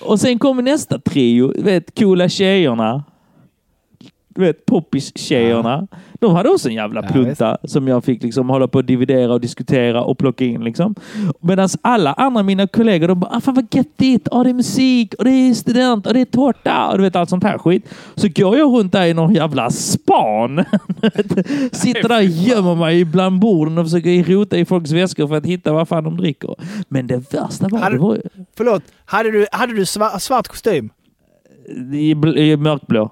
[LAUGHS] Och sen kommer nästa trio, vet coola tjejerna. Du vet poppis-tjejerna. De hade också en jävla Ja, plunta som jag fick liksom hålla på att dividera och diskutera och plocka in. Liksom. Medan alla andra mina kollegor de bara ah, fan vad göttigt, ah, det är musik och det är student och det är tårta och du vet allt sånt här skit. Så går jag runt där i någon jävla span. [LAUGHS] Sitter där och gömmer mig bland borden och försöker rota i folks väskor för att hitta vad fan de dricker. Men det värsta var, Hade- det var ju- Förlåt, hade du, hade du svart, svart kostym? i, i mörkblå.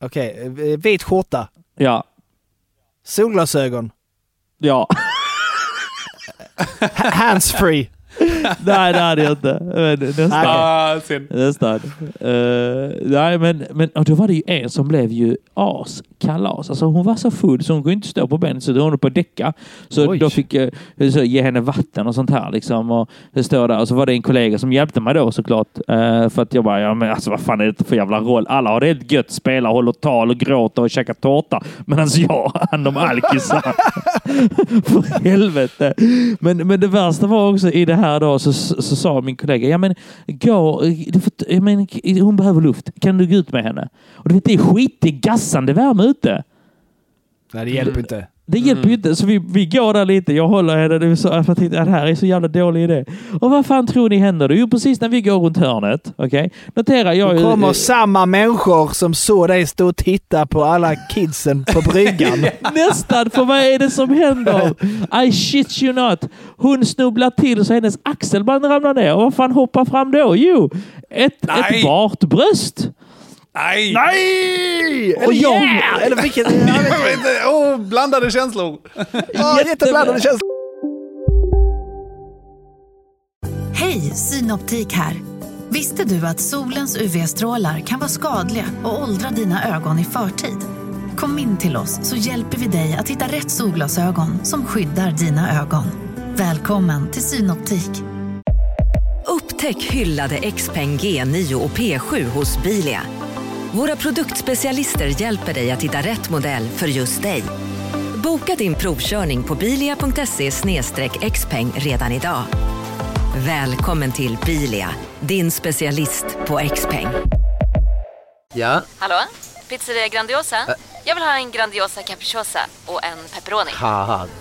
Okej, eh, vit skjorta. Ja. Solglasögon. Ja. Ha- Handsfree. [LAUGHS] Nej, det hade jag inte. Men nästan. Ah. Nästan. Eh, nej, men, men och då var det ju en som blev ju askalas. Alltså hon var så full så hon kunde inte stå på benen så då hon höll på att däcka. Så Oj. då fick jag eh, så, ge henne vatten och sånt här liksom. Och det står där. Och så var det en kollega som hjälpte mig då såklart. Eh, för att jag bara, ja men alltså vad fan är det för jävla roll? Alla har det helt gött, spelar, håller tal och gråter och käkar tårta. Medan jag har hand om alkisar. [LAUGHS] för helvete. Men, men det värsta var också i det här då så, så, så sa min kollega, ja men gå, får, jag men, hon behöver luft. Kan du gå ut med henne? Och du vet det är skit, det är gassande värme ute. Nej, det hjälper inte. Det hjälper ju inte, så vi, vi går där lite. Jag håller henne. Det så, jag tänkte, det här är så jävla dålig idé. Och vad fan tror ni händer? Jo, precis när vi går runt hörnet. Okej? Notera, jag... Då kommer eh, samma människor som såg dig stå och titta på alla kidsen på bryggan. [LAUGHS] Nästan, för vad är det som händer? I shit you not. Hon snubblar till så hennes axelband ramlar ner. Och vad fan hoppar fram då? Jo, ett, ett bart bröst. Nej! Nej! Och Eller jag- yeah! Eller vilket... [LAUGHS] Jag vet Jag inte. Åh, blandade känslor. [LAUGHS] Ja, jätteblandade känslor. Hej, Synoptik här. Visste du att solens UV-strålar kan vara skadliga och åldra dina ögon i förtid? Kom in till oss så hjälper vi dig att hitta rätt solglasögon som skyddar dina ögon. Välkommen till Synoptik. Upptäck hyllade XPeng G9 och P7 hos Bilia. Våra produktspecialister hjälper dig att hitta rätt modell för just dig. Boka din provkörning på bilia.se xpeng redan idag. Välkommen till Bilia, din specialist på X-peng. Ja, Hallå? Pizzeria Grandiosa? Jag vill ha en Grandiosa capriciosa och en pepperoni.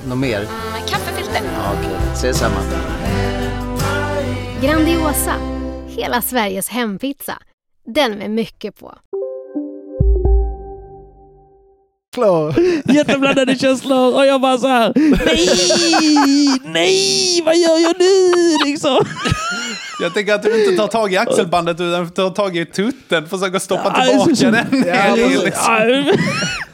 något mer? Med kaffefilter. Ja, Okej, ses samma. Grandiosa, hela Sveriges hempizza. Den med mycket på. Klar. Jätteblandade känslor och jag bara så här. Nej, nej, vad gör jag nu liksom? Jag tänker att du inte tar tag i axelbandet utan tar tag i tutten, försöker stoppa tillbaka så- den. Ja, alltså, liksom. [LAUGHS]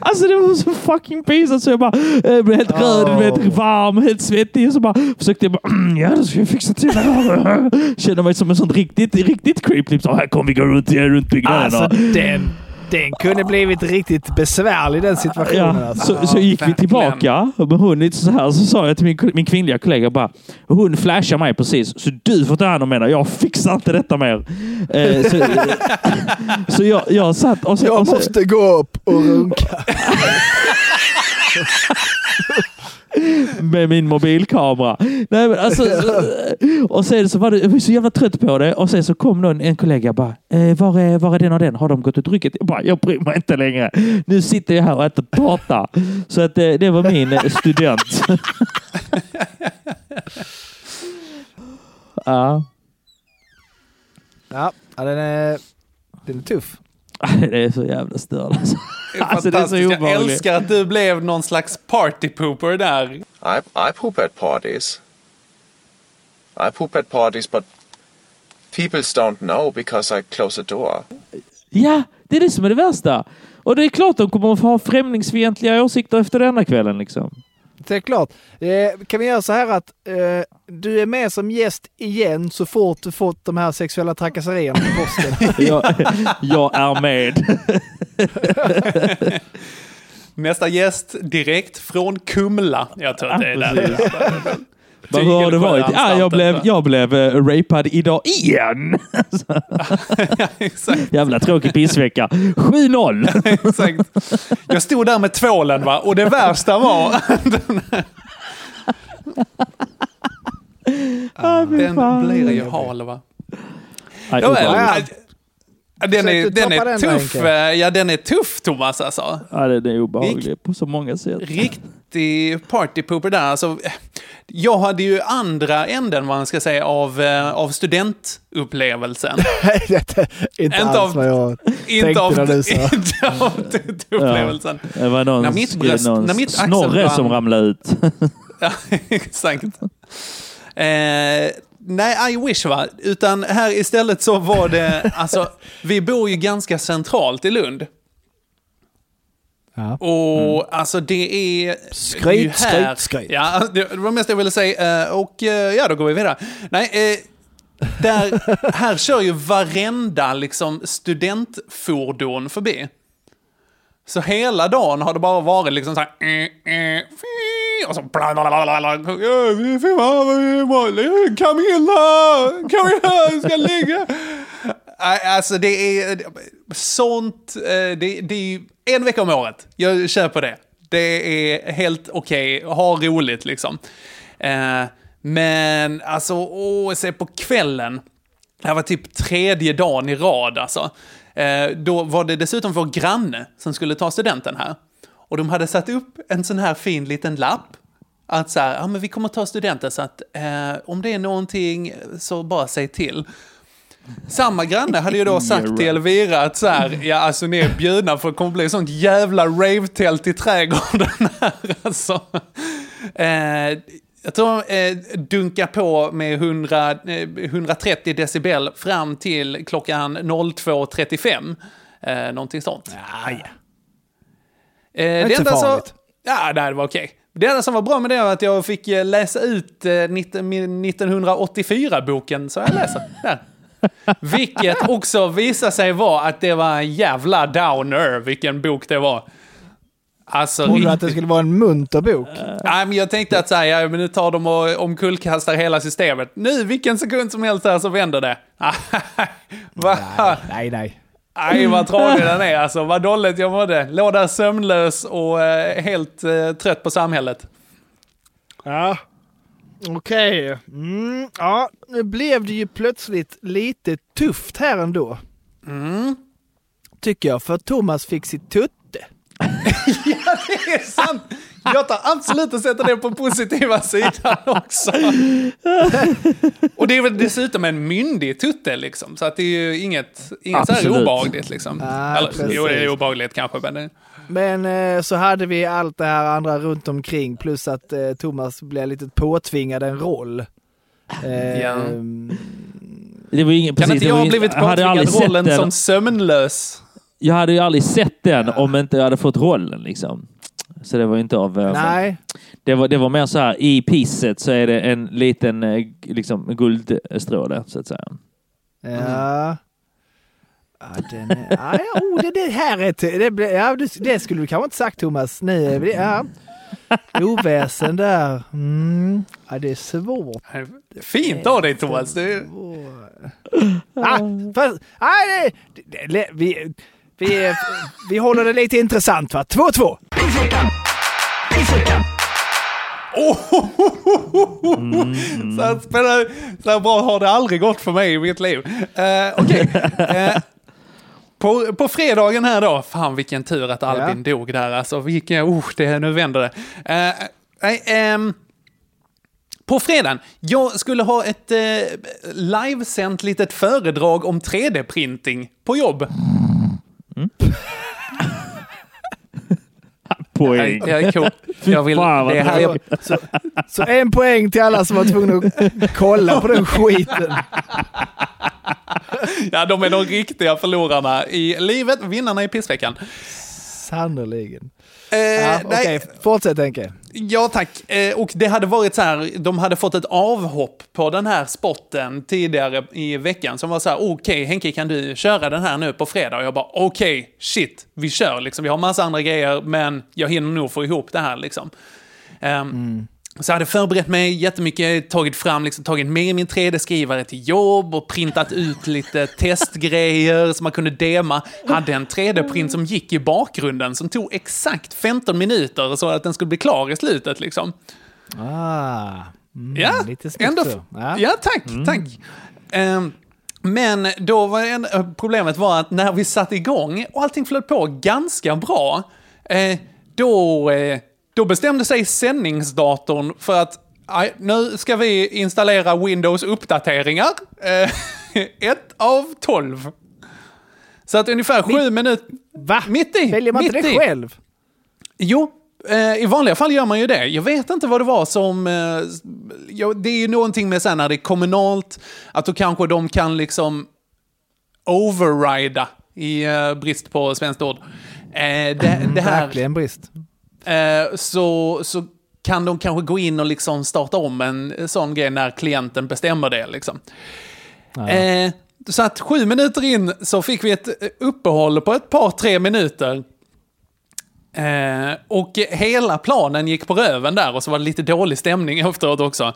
Alltså det var så fucking pinsamt så jag bara jag blev helt röd, du vet, varm, helt svettig. Så bara försökte jag bara, "Mm, ja då ska jag fixa till det. [LAUGHS] Kände mig som en sån riktigt, riktigt creep. Så här kommer vi gå runt, runt byggnaden. Alltså den, den kunde blivit riktigt besvärlig den situationen. Ja, alltså. så, så gick vi tillbaka med hon lite så här. Så sa jag till min, min kvinnliga kollega bara. Hon flashar mig precis. Så du får ta hand om henne. Jag fixar inte detta mer. Eh, så [LAUGHS] så jag, jag satt och så, Jag och så, måste gå upp och runka. [LAUGHS] med min mobilkamera. Nej, men alltså, så- [LAUGHS] och sen så var det, jag var så jävla trött på det. Och sen så kom någon, en kollega bara. Eh, var, är, var är den och den? Har de gått och druckit? Jag bara, jag bryr mig inte längre. Nu sitter jag här och äter tårta. Så att, eh, det var min eh, student. [LAUGHS] Ja, ja, den är, den är tuff. [LAUGHS] Det är så jävla störd alltså. Alltså, det är så. Jag älskar att du blev någon slags partypooper där. I, I poop at parties. I poop at parties, but people don't know because I close the door. Ja, det är det som är det värsta. Och det är klart de kommer att ha främlingsfientliga åsikter efter denna kvällen liksom. Det är klart. Eh, kan vi göra så här att eh, du är med som gäst igen så fort du fått de här sexuella trakasserierna på posten. [LAUGHS] Jag, jag är med. Nästa gäst direkt från Kumla. Jag tror att det är där. Vad har det varit? Ja, jag blev, jag blev uh, rapad idag igen. [LAUGHS] Jävla tråkig pissvecka. 7-0. [LAUGHS] Exakt. Jag stod där med tvålen va, och det värsta var... Ah, den fan. blir ju hal va. Nej, Ja, väl, den är, den är den tuff. Henke? eh, Ja, den är tuff Thomas alltså. Ja, det det är obehagligt på så många sätt. Riktig partypooper där. Alltså, jag hade ju andra änden, vad man ska säga, av, eh, av studentupplevelsen. [LAUGHS] Inte, Inte alls av- vad jag inte tänkte av, när du [LAUGHS] sa. inte av upplevelsen. Det var någon, När mitt bröst- någon när mitt snorre som ramlade ut. [LAUGHS] Ja, exakt. Eh, nej, I wish va. Utan här istället så var det, alltså, vi bor ju ganska centralt i Lund. Ja. Och alltså det är... Skryt, det är skryt, skryt. Ja, det var det mesta jag ville säga. Eh, Och eh, ja, då går vi vidare. Nej, eh, där, [LAUGHS] här kör ju varenda liksom, studentfordon förbi. Så hela dagen har det bara varit liksom så här... Och så... Camilla! Camilla ska ligga! Alltså det är sånt. Eh, det, det är en vecka om året. Jag kör på det. Det är helt okej. Ha roligt liksom. Eh, men alltså, åh, se på kvällen. Det här var typ tredje dagen i rad alltså. Eh, då var det dessutom vår granne som skulle ta studenten här. Och de hade satt upp en sån här fin liten lapp. Att så här, ja men vi kommer ta studenten så att eh, om det är någonting så bara säg till. Samma granne hade ju då [LAUGHS] sagt till Elvira att så här, ja alltså ni är bjudna för det kommer bli sånt jävla rave-tält i trädgården [LAUGHS] här alltså. Eh, jag tror eh, dunka på med 100, eh, 130 decibel fram till klockan 02.35. Eh, någonting sånt. Ja, ja. Eh, är inte så farligt. Ja, nej, det var okej. Det enda som var bra med det var att jag fick eh, läsa ut eh, 19 min 1984-boken, så jag läser. Där. [LAUGHS] Vilket också visade sig vara att det var en jävla downer, vilken bok det var. Alltså, Trodde du att det skulle vara en munter bok? [LAUGHS] Nej, men jag tänkte att så här, ja, men nu tar de och omkullkastar hela systemet. Nu, vilken sekund som helst här så vänder det. [LAUGHS] Va? Nej, nej. Nej, vad tradig den är alltså. Vad dåligt jag mådde. Låg där sömnlös och eh, helt eh, trött på samhället. Ja. Okej. Mm, ja, nu blev det ju plötsligt lite tufft här ändå. Mm. Tycker jag, för Thomas fick sitt tutte. [LAUGHS] ja, det är sant! Jag tar absolut och sätter det på positiva sidan också. [LAUGHS] Och det är väl dessutom en myndig tutte liksom, så att det är ju inget, inget så här Absolut. obehagligt liksom. Ja, Eller, precis. jo, det är obehagligt kanske, men det, Men eh, så hade vi allt det här andra runt omkring plus att eh, Thomas blev lite påtvingad en roll. Eh, Ja. Det var ju ingen, kan precis, inte jag ha blivit påtvingad rollen den. som sömnlös? Jag hade ju aldrig sett den om inte jag hade fått rollen. Liksom. Så det var ju inte av... eh, Nej. Det var, det var mer så här, i pisset så är det en liten eh, liksom, guldstråle, så att säga. Ja. Ja, den är, ja, oh, det, det här är... t- Det, ja, det, skulle du kanske inte sagt Thomas. Nej, det- ja. Oväsen där. Mm. Ja, det är svårt. Fint av dig Thomas. Det, Ah, fast, nej, det, det, det, vi, vi, vi håller det lite intressant va? 2-2. så, här, spelar, så här bra har det aldrig gått för mig i mitt liv. Uh, Okej. Eh, på, på fredagen här då, fan vilken tur att Albin dog där alltså. Vilken, oh, det, nu vänder det. Eh, nej, ehm, på fredagen, jag skulle ha ett eh, livesänt litet föredrag om 3D-printing på jobb. [LAUGHS] Poäng. Ja, ja, cool. [LAUGHS] Jag vill, det här jag, Så, så en poäng till alla som var tvungna att kolla på den skiten. ja, de är de riktiga förlorarna i livet, vinnarna i pissveckan. Sannerligen. Eh, Ja, nej, Okej, fortsätt Henke. Ja, tack. Eh, och det hade varit så här, de hade fått ett avhopp på den här spotten tidigare i veckan som var så här, okej Henke kan du köra den här nu på fredag? Och jag bara, okej, shit, vi kör liksom. Vi har massa andra grejer, men jag hinner nog få ihop det här liksom. Ehm, mm. Så jag hade förberett mig jättemycket, tagit fram, liksom, tagit med min 3D-skrivare till jobb och printat ut lite [LAUGHS] testgrejer som man kunde dema. Hade en 3D-print som gick i bakgrunden som tog exakt 15 minuter så att den skulle bli klar i slutet liksom. Ah, mm, Ja, lite snyggt så. ja. tack, tack. Ehm, men då var en, eh, problemet var att när vi satte igång och allting flöt på ganska bra, eh, då, eh, då bestämde sig sändningsdatorn för att nu ska vi installera Windows-uppdateringar. Eh, [LAUGHS] ett av tolv. Så att ungefär sju minuter... Va? Mitt i! Väljer man inte det i. själv? Jo, eh, i vanliga fall gör man ju det. Jag vet inte vad det var som... Eh, det är ju någonting med sen när det är kommunalt, att då kanske de kan liksom overrida, i brist på svenskt ord. Det, det här, Verkligen brist. Eh, så, så kan de kanske gå in och liksom starta om en sån grej när klienten bestämmer det. Liksom. Eh, så att sju minuter in så fick vi ett eh, uppehåll på ett par, tre minuter. Eh, och hela planen gick på röven där och så var det lite dålig stämning efteråt också.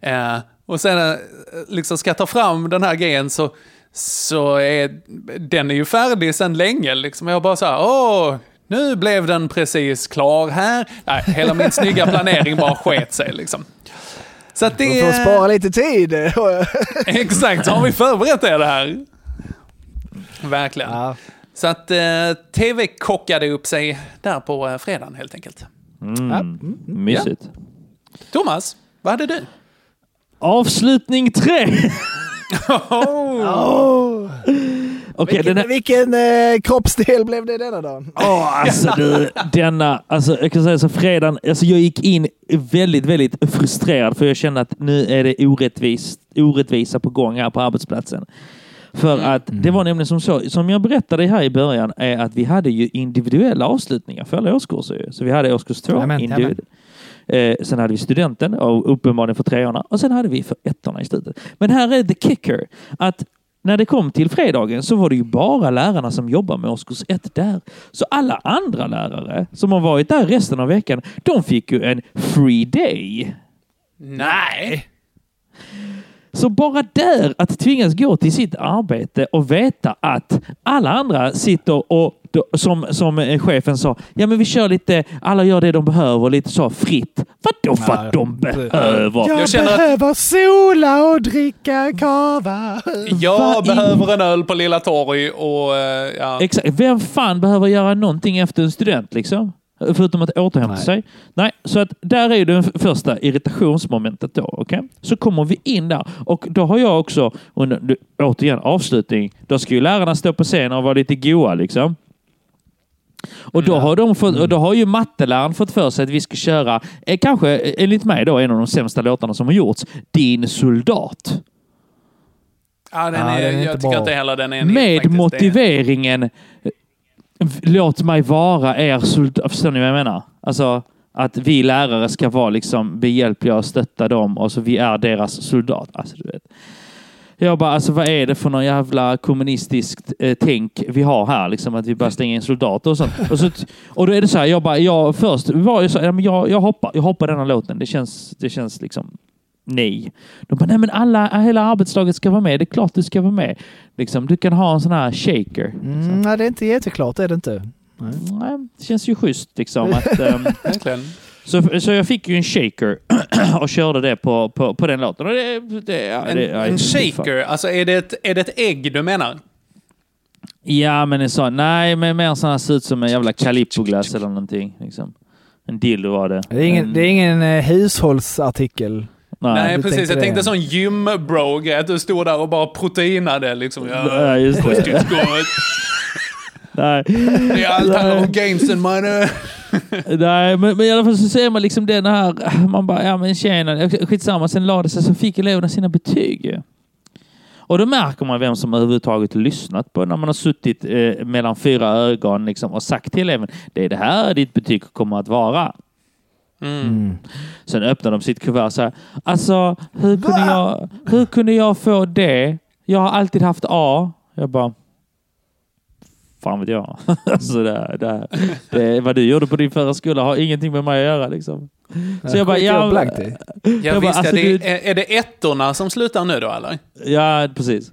Eh, och sen eh, liksom ska jag ta fram den här grejen så, så är den är ju färdig sedan länge. Liksom. Jag bara så här, åh, nu blev den precis klar här. Nej, hela min snygga planering bara sket sig liksom. Så att det... För att spara lite tid. [LAUGHS] Exakt, så har vi förberett det här. Verkligen. Så att eh, tv kockade upp sig där på eh, fredagen helt enkelt. Mm. Mysigt. Thomas, vad hade du? Avslutning tre! [LAUGHS] Oh. Okej, vilken den här- vilken eh, kroppsdel blev det denna dagen? Åh, alltså du, denna, alltså jag kan säga så fredagen, alltså jag gick in väldigt, väldigt frustrerad för jag kände att nu är det orättvist, orättvisa på gång här på arbetsplatsen. För att det var nämligen som så, som jag berättade här i början, är att vi hade ju individuella avslutningar för alla årskurser. Så vi hade årskurs två, Jajamän, individ. Eh, sen hade vi studenten och uppenbarligen för treorna och sen hade vi för ettorna i slutet. Men här är the kicker. Att när det kom till fredagen så var det ju bara lärarna som jobbar med årskurs ett där. Så alla andra lärare som har varit där resten av veckan, de fick ju en free day. Nej! Så bara där, att tvingas gå till sitt arbete och veta att alla andra sitter och som, som eh, chefen sa, ja men vi kör lite, alla gör det de behöver, lite så fritt. Vadå för att de behöver? Jag, Jag känner att- behöver sola och dricka kava. Jag Vad i- behöver en öl på Lilla Torg och... eh, Ja. Exakt. Vem fan behöver göra någonting efter en student liksom? Förutom att återhämta Nej. sig. Nej, så att där är det första irritationsmomentet då. okej? Så kommer vi in där och då har jag också, under, du- återigen avslutning, då ska ju lärarna stå på scen och vara lite goa liksom. Och då har, de fått, och då har ju matteläraren fått för sig att vi ska köra, eh, kanske eh, enligt mig då, en av de sämsta låtarna som har gjorts, Din soldat. Ja, den Ja, är, den är jag inte tycker bra. inte heller den är... Med är- motiveringen låt mig vara er soldat. Förstår ni vad jag menar? Alltså att vi lärare ska vara liksom behjälpliga och stötta dem och så vi är deras soldat. Alltså, du vet. Jag bara, alltså vad är det för någon jävla kommunistiskt eh, tänk vi har här? Liksom att vi bara stänger in soldater och sånt. Och, så, och då är det så här, jag bara, jag först var jag så, här, jag, jag hoppar, jag hoppar denna låten. Det känns, det känns liksom nej. De bara, nej men alla, hela arbetslaget ska vara med. Det är klart du ska vara med. Liksom, du kan ha en sån här shaker. Mm, nej, det är inte jätteklart, är det inte. Nej. Nej, det känns ju schysst liksom. Att, [LAUGHS] Verkligen. så, så jag fick ju en shaker [CLEARS THROAT] och körde det på, på, på den låten. Och det, det, ja, En, det, ja, en shaker, alltså är det, ett, är det ett ägg du menar? Ja, men en sån. Nej, men mer sån här ser ut som en jävla Calippo-glass [LAUGHS] eller någonting. Liksom. En dildo var det. Det är ingen, En- det är ingen eh, hushållsartikel. Nej, du precis. Jag tänkte sån gym-bro-grej, att du stod där och bara proteinade liksom. Ja, just det. Nej. Det är allt handlar om Nej. gainsen mannen. Nej, men, men i alla fall så ser man liksom den här, man bara, ja men tjena, skitsamma, sen la det sig så fick eleverna sina betyg. Och då märker man vem som överhuvudtaget lyssnat på när man har suttit eh, mellan fyra ögon liksom, och sagt till eleven, det är det här ditt betyg kommer att vara. Mm. Sen öppnar de sitt kuvert så här, alltså hur kunde, jag, hur kunde jag få det? Jag har alltid haft A. Jag bara, fan vet jag. [LAUGHS] alltså det, det, det, vad du gjorde på din förra skola har ingenting med mig att göra liksom. Så jag bara, jag ja, blankt i. Ja, Jag bara, visst, alltså, det, du- är, är det ettorna som slutar nu då eller? ja precis.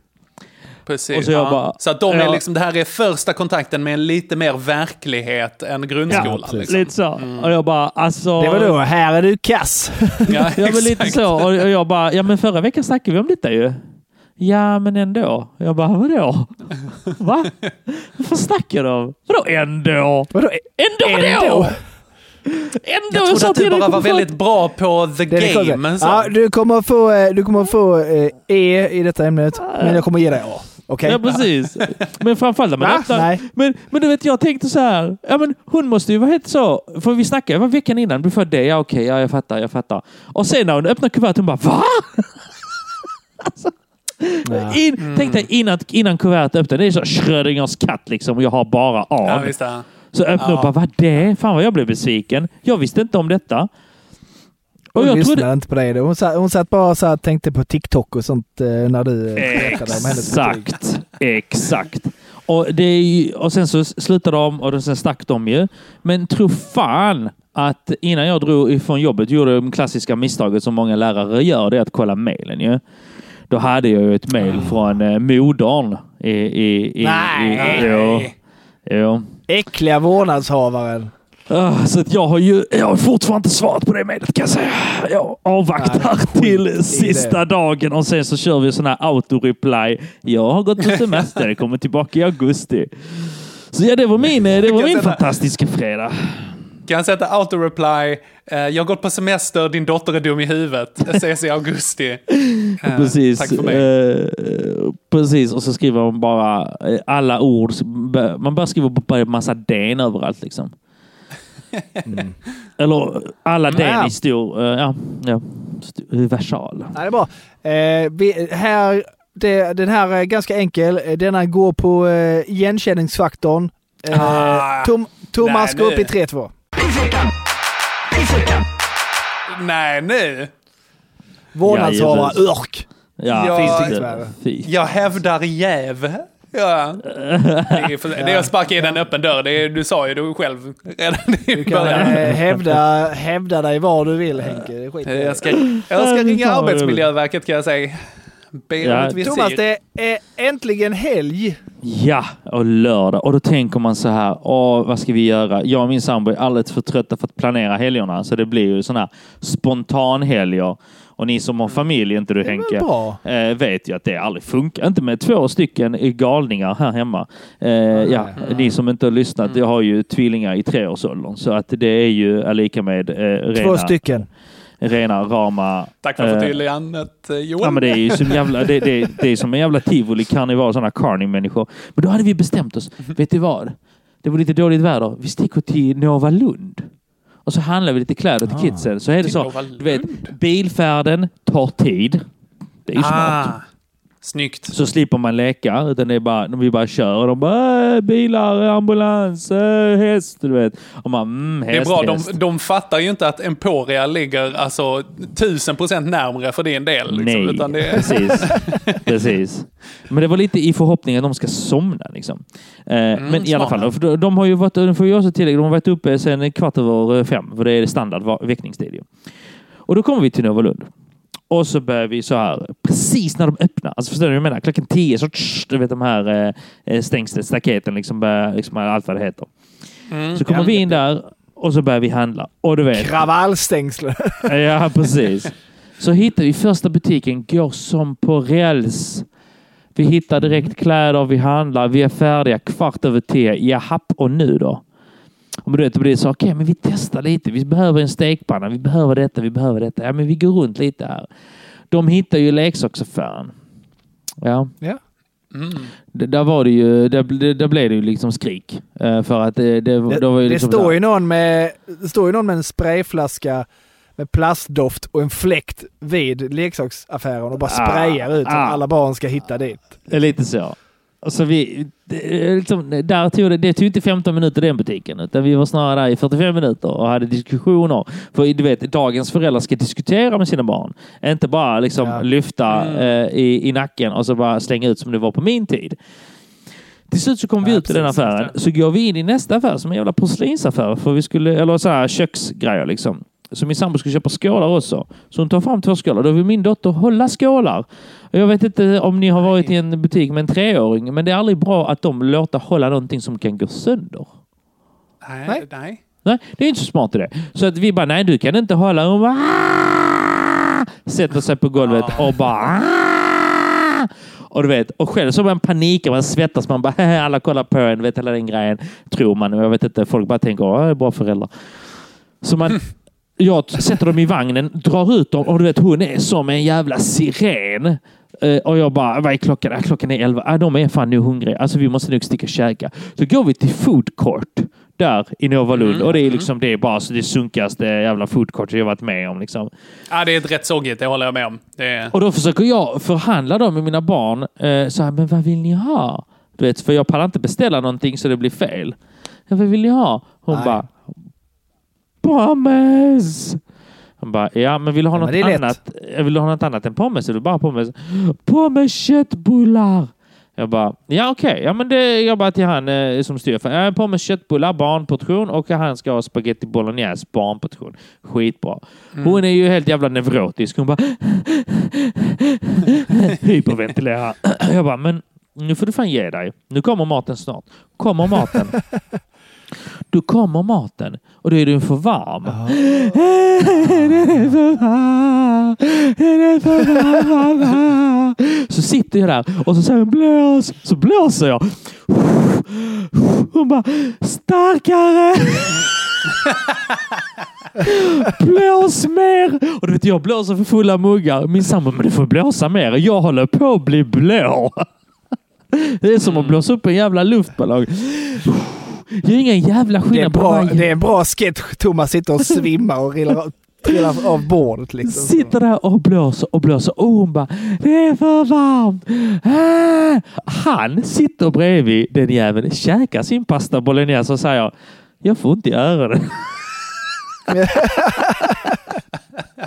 Precis. Och så jag ja. bara- så att de är liksom, det här är första kontakten med en lite mer verklighet än grundskolan. liksom. Lite så. Och jag bara, alltså. Det var då, här är du kass. Ja, [LAUGHS] Ja, men lite så. Och jag bara, ja men förra veckan snackade vi om detta ju. Ja, men ändå. Jag bara, vadå? Va? Vad snackar du om? Vadå ändå? Vadå? Ändå vadå? Ändå? Ändå? Jag trodde att du bara var väldigt bra på the Det game. så. Ja, du kommer få, eh, du kommer få eh, E i detta ämnet, men jag kommer ge dig A. Okej? Ja, precis. Men framförallt när man Va? öppnar... Nej. Men, men du vet, jag tänkte så här. Ja, men hon måste ju vara helt så... För vi snackade var veckan innan. Du får det. Ja, okej. Ja, jag fattar. Jag fattar. Och sen när hon öppnar kuvertet, hon bara Va? [LAUGHS] alltså, in, Tänk dig innan, innan kuvertet öppnar. Det är så Schrödingers katt liksom. Och jag har bara A. Ja, visst, ja. Så öppnar Ja. upp bara, vad det? Fan vad jag blev besviken. Jag visste inte om detta. Och Hon jag lyssnade trodde... inte på dig. Hon satt, hon satt bara så här, tänkte på TikTok och sånt eh, när du berättade om hennes. Exakt, exakt. Och, det är ju, och sen så slutade de och sen stack de ju. Men tro fan att innan jag drog ifrån jobbet gjorde jag det klassiska misstaget som många lärare gör, det är att kolla mejlen ju. Då hade jag ju ett mejl från eh, modern. I, i, i, Nej. I, jo, jo. Äckliga vårdnadshavaren. Ah, Så att jag har ju jag har fortfarande inte svarat på det mejlet kan jag säga. Jag avvaktar till sista dagen och sen så kör vi sån här auto-reply. Jag har gått på [LAUGHS] semester, kommer tillbaka i augusti. Så ja, det var min, det var min fantastiska fredag. Kan jag sätta auto-reply, eh, jag har gått på semester, din dotter är dum i huvudet, ses i augusti. [LAUGHS] Eh, Precis. Tack för mig. Eh, precis, och så skriver man bara alla ord. Man bara skriver bara en massa den överallt liksom. Eller alla den Ja. i stor, ja, ja, versal. Nej, det är bra. Eh, vi, här, det, den här är ganska enkel. Denna går på eh, igenkänningsfaktorn. Eh, Ah, Tom, Thomas nej, går upp nu. i 3-2. Nej, nu! Vårdnadshavare, Jajamän. örk. Ja, Ja, Finns det. Jag hävdar jäv. Ja. [LAUGHS] Det är, för, det är att sparka in en öppen dörr. Det är, du sa ju det själv redan i Du kan början. eh, hävda, hävda dig var du vill Henke. Det skiter jag i. Jag ska, jag ska ringa Arbetsmiljöverket kan jag säga. Be om Ja. ett visir. Thomas, det är äntligen helg. Ja, och lördag. Och då tänker man så här, åh, vad ska vi göra? Jag och min sambo är alldeles för trötta för att planera helgerna, så det blir ju sådana här spontanhelger. Och ni som har familj, inte du Henke, bra. eh, vet ju att det aldrig funkar. Inte med två stycken galningar här hemma. Eh, ja, ni som inte har lyssnat, jag har ju tvillingar i treårsåldern, så att det är ju är lika med eh, rena, Två stycken. rena rama... Tack för eh, förtydligandet eh, Joel. Ja, men det är ju som jävla, det, det, det är som en jävla tivoli, karneval, sådana carny-människor. Men då hade vi bestämt oss. Vet du vad? Det var lite dåligt väder. Vi sticker till Nova Lund. Och så handlar vi lite kläder till kidsen. Så är det så. Du vet, bilfärden tar tid. Det är ju smart. Snyggt. Så slipper man leka, utan det är bara, vi bara kör och de bara äh, bilar, ambulans, äh, häst, du vet. Och man, mm, häst, Det är bra, häst. de, de fattar ju inte att Emporia ligger alltså tusen procent närmre för din del. Liksom, Nej, utan det precis. [LAUGHS] precis. Men det var lite i förhoppning att de ska somna. Liksom. Eh, men i alla fall, de, de har ju varit, de får ju också de har varit uppe sedan kvart över fem, för det är standard väckningstid. Och då kommer vi till Nova Lund. Och så börjar vi så här, precis när de öppnar, alltså förstår du vad jag menar? Klockan tio så tsch, du vet de här eh, stängslet, staketen, liksom, börjar, liksom allt vad det heter. Mm, Så kommer vi in där och så börjar vi handla. Och du vet, Kravallstängsel. [LAUGHS] Ja, precis. Så hittar vi första butiken, går som på räls. Vi hittar direkt kläder, vi handlar, vi är färdiga kvart över tio. Jahapp, och nu då? Men du vet, det blir så, okej, men vi testar lite. Vi behöver en stekpanna, vi behöver detta, vi behöver detta. Ja, men vi går runt lite här. De hittar ju leksaksaffären. Ja. Ja. Det, där var det ju, där, där, blev det ju liksom skrik. Eh, för att det, det, Det, var ju det, liksom står där- ju någon med, det står ju någon med en sprayflaska med plastdoft och en fläkt vid leksaksaffären och bara Ah, sprayar ut så ah. att alla barn ska hitta dit. Det är lite så. Och så vi, det, är liksom, där tog det, det tog inte 15 minuter den butiken, utan vi var snarare där i 45 minuter och hade diskussioner. För du vet, dagens föräldrar ska diskutera med sina barn. Inte bara liksom lyfta eh, i, i nacken och så bara slänga ut som det var på min tid. Till slut så kom vi ut i den affären. Så går vi in i nästa affär som en jävla porslinsaffär. För vi skulle, eller så här köksgrejer liksom. Så min sambo skulle köpa skålar också. Så hon tar fram två skålar. Då vill min dotter hålla skålar. Jag vet inte om ni har varit i en butik med en treåring, men det är aldrig bra att de låter hålla någonting som kan gå sönder. Nej. nej. Nej, det är inte så smart i det. Så att vi bara, nej du kan inte hålla. Hon bara, "Ah!" sätter sig på golvet och bara "Ah!" och du vet, och själv så man panikar, man svettas, man bara "Hehe, alla kollar på en, vet hela den grejen. Tror man. Och Jag vet inte, folk bara tänker, åh, jag är bra föräldrar. Så man, [LAUGHS] jag sätter dem i vagnen, drar ut dem och du vet, hon är som en jävla siren. Eh, och jag bara, vad är klockan? Ah, klockan är elva. Ah, de är fan nu hungriga. Alltså vi måste nog sticka och käka. Så går vi till food court där i Nova Lund. Och det är liksom det är bara så det sunkigaste jävla food court jag varit med om. Liksom. Ja, det är ett rätt soggigt, det håller jag med om. Det är... Och då försöker jag förhandla då med mina barn. Eh, så här, men vad vill ni ha? Du vet, för jag pallar inte beställa någonting så det blir fel. Ja, vad vill ni ha? Hon bara, pommes! Han bara, ja men vill du ha något annat? Jag vill du ha något annat än pommes? Eller bara pommes? Pommes köttbullar! Jag bara, ja okej, ja men det jag bara till han eh, som styr för ja, pommes köttbullar, barnportion och han ska ha spaghetti bolognese, barnportion. Skitbra. Mm. Hon är ju helt jävla neurotisk. Hon bara [LAUGHS] hyperventilerar. Jag bara, men nu får du fan ge dig. Nu kommer maten snart. Kommer maten. [LAUGHS] Då kommer maten och då är den för varm. Den är för varm. Den är för varm. Så sitter jag där och så säger hon blås. Så blåser jag. Hon bara starkare. Blås mer! Och du vet, jag blåser för fulla muggar. Min sambo, men du får blåsa mer. Jag håller på att bli blå. Det är som att blåsa upp en jävla luftballong. Är ingen jävla Det är, skillnad på jag- det är en bra sketch. Thomas sitter och svimmar och trillar, trillar av bordet. Liksom. Sitter där och blåser och blåser och hon bara Det är för varmt. Ah! Han sitter bredvid den jäveln, käkar sin pasta bolognese och säger Jag får inte i öronen. [LAUGHS]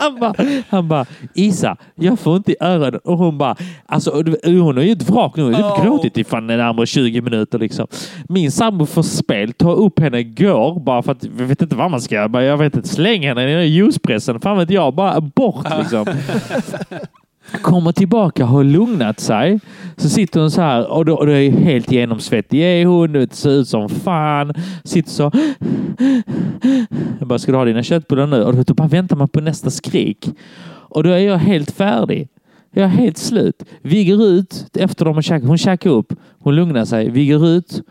Han bara, han bara, Isa, jag får inte i öronen. Och hon bara, alltså hon är ju ett vrak nu. Hon har Oh. gråtit i fan närmare 20 minuter liksom. Min sambo får spel, tar upp henne, går bara för att, jag vet inte vad man ska göra. Jag vet inte, släng henne i den juicepressen. Fan vet jag, bara bort [LAUGHS] liksom. Kommer tillbaka och har lugnat sig. Så sitter hon så här och då, och då är helt genomsvettig är hon. Det ser ut som fan. Sitter så. Jag bara, ska du ha dina köttbullar nu? Och då bara väntar man på nästa skrik. Och då är jag helt färdig. Jag är helt slut. Vi går ut efter de har käkat. Hon käkar upp. Hon lugnar sig. Vi går ut.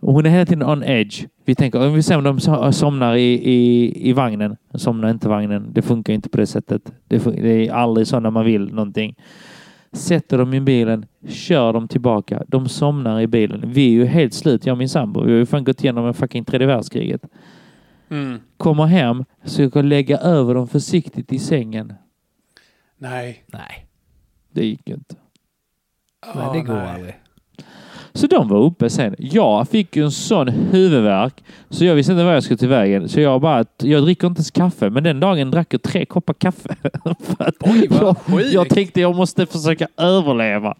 Och hon är hela tiden on edge. Vi tänker, om vi ser om de so- somnar i, i, i vagnen. Somnar inte vagnen. Det funkar inte på det sättet. Det, fun- det är aldrig så när man vill någonting. Sätter dem i bilen, kör dem tillbaka. De somnar i bilen. Vi är ju helt slut, jag och min sambo. Vi har ju fan gått igenom en fucking tredje världskriget. Mm. Kommer hem, försöker lägga över dem försiktigt i sängen. Nej. Nej. Det gick inte. Nej, det går aldrig. Så de var uppe sen. Jag fick ju en sån huvudvärk så jag visste inte vad jag skulle till vägen. Så jag bara, jag dricker inte ens kaffe. Men den dagen drack jag tre koppar kaffe. [LAUGHS] För att jag, jag tänkte jag måste försöka överleva.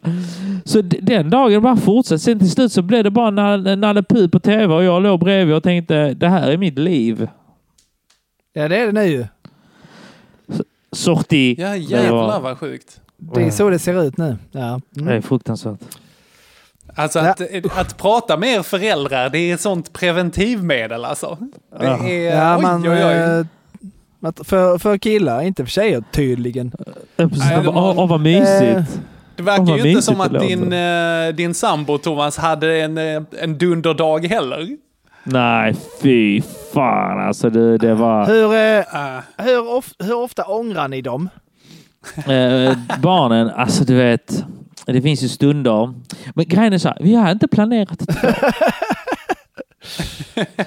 Så den dagen bara fortsatte. Sen till slut så blev det bara Nalle Puh på tv och jag låg bredvid och tänkte det här är mitt liv. Ja, det är det nu. Sorti. Ja, Det jävlar vad sjukt. Det är så det ser ut nu. Ja. Det Mm. är fruktansvärt. Alltså att, att prata med er föräldrar, det är ett sånt preventivmedel alltså. Det Ja. är... Ja, oj, man, oj, oj. eh, för, för killar, inte för tjejer tydligen. Ja, Åh, åh, vad mysigt. Det verkar vad ju inte som att din, eh, din sambo Thomas hade en, eh, en dunderdag heller. Nej, fy fan alltså. Det, det var... Hur, eh, Ah. hur, of, hur ofta ångrar ni dem? Eh, barnen, alltså du vet. Det finns ju stunder. Men grejen är så här, vi har inte planerat två. [LAUGHS]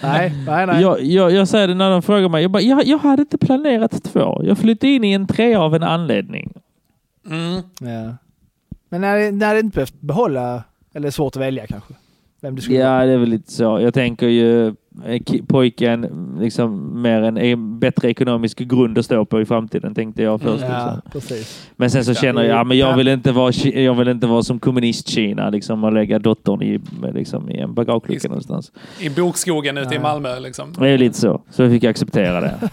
Nej, nej, nej. jag, jag, jag säger det när de frågar mig. Jag, bara, jag, jag hade inte planerat två. Jag flyttade in i en trea av en anledning. Mm. Ja. Men när, när det inte behövt behålla, eller svårt att välja kanske? Vem du skulle Ja, det är väl lite så. Jag tänker ju eh, pojken liksom mer en, en bättre ekonomisk grund att stå på i framtiden tänkte jag först. Mm, Ja, liksom. Men sen så känner jag, ja, men jag vill inte vara, jag vill inte vara som kommunist-Kina liksom och lägga dottern i, liksom, i en bagagelucka någonstans. I bokskogen ute i Ja. Malmö liksom. Det är lite så. Så jag fick acceptera det. [LAUGHS]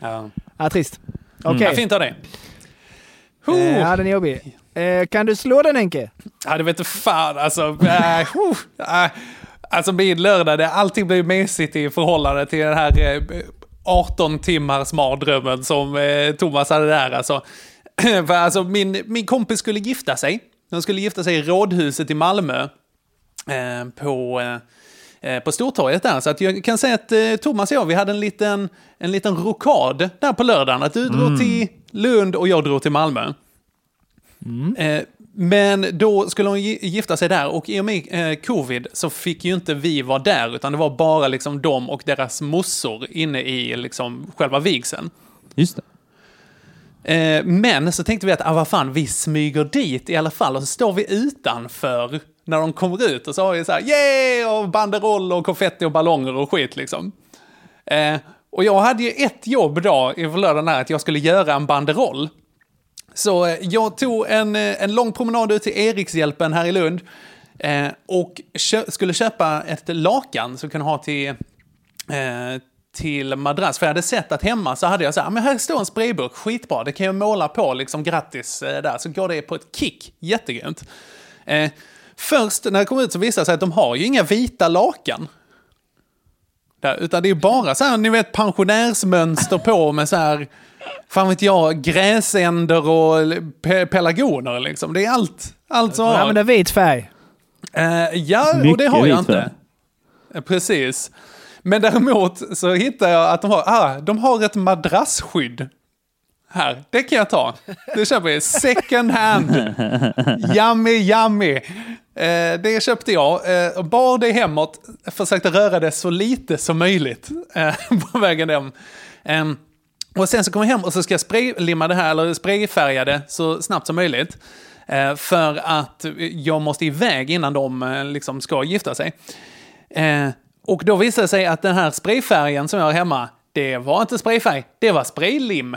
Ja. Ja, trist. Okej. Ja, fint av dig. Eh, ja, den är jobbig. Eh, kan du slå den Henke? Ja, det vet du fan alltså. Äh, uh, alltså min lördag, det, allting blir mesigt i förhållande till den här eh, 18 timmars mardrömmen som eh, Thomas hade där. Alltså, [CLEARS THROAT] För alltså min, min kompis skulle gifta sig. De skulle gifta sig i Rådhuset i Malmö. Eh, på, eh, på Stortorget där. Så att jag kan säga att eh, Thomas och jag, vi hade en liten, en liten rokad där på lördagen. Att du drog till Lund och jag drog till Malmö. Eh, men då skulle hon gi- gifta sig där och i och med eh, covid så fick ju inte vi vara där utan det var bara liksom de och deras mossor inne i liksom själva vigseln. Just det. Eh, men så tänkte vi att, ah, vad fan, vi smyger dit i alla fall och så står vi utanför när de kommer ut och så har vi så här, yeah, och banderoll och konfetti och ballonger och skit liksom. Eh, och jag hade ju ett jobb då inför lördagen här, att jag skulle göra en banderoll. Så eh, jag tog en, eh, en lång promenad ut till Erikshjälpen här i Lund eh, och kö- skulle köpa ett lakan som jag kunde ha till, eh, till madrass. För jag hade sett att hemma så hade jag så här, ah, men här står en sprayburk, skitbra, det kan jag måla på liksom grattis eh, där. Så går det på ett kick, jättegrymt. Eh, först när jag kom ut så visade det sig att de har ju inga vita lakan. Där, utan det är bara så här, ni vet pensionärsmönster på med så här, fan vet jag, gräsänder och pe pelargoner liksom. Det är allt, allt som Ja, har. men det är vit färg. Eh, ja, och det Mycket har jag inte. färg. Eh, Precis. Men däremot så hittar jag att de har, ah, de har ett madrassskydd. Här, det kan jag ta. Det köper jag. Second hand. [LAUGHS] Yummy, yummy. Eh, det köpte jag. Eh, bar det hemåt. Försökte röra det så lite som möjligt eh, [LAUGHS] på vägen hem. Och sen så kommer jag hem och så ska jag spraylimma det här, eller sprayfärga det så snabbt som möjligt. Eh, för att jag måste iväg innan de eh, liksom ska gifta sig. Eh, och då visade det sig att den här sprayfärgen som jag har hemma, det var inte sprayfärg, det var spraylim.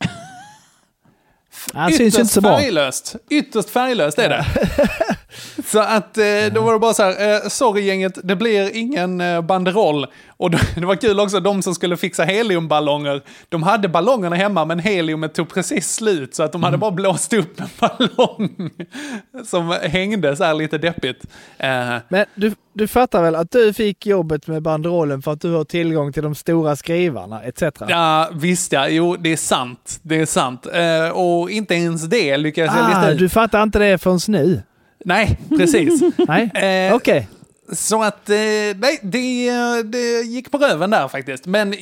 [LAUGHS] Han syns ju inte så bra. färglöst. Ytterst färglöst är det. [LAUGHS] [LAUGHS] Så att eh, då var det bara så här, eh, sorry gänget, det blir ingen eh, banderoll. Och då, [LAUGHS] det var kul också, de som skulle fixa heliumballonger, de hade ballongerna hemma men heliumet tog precis slut så att de hade Mm. bara blåst upp en ballong [LAUGHS] som hängde så här lite deppigt. Eh, Men du, du fattar väl att du fick jobbet med banderollen för att du har tillgång till de stora skrivarna etc. Ja, visst ja. Jo, det är sant. Det är sant. Eh, och inte ens det lyckades jag lista Ah, ut. du fattar inte det förrän nu? Nej, precis. [LAUGHS] Nej, Eh, okej. Så att, eh, nej, det, det gick på röven där faktiskt. Men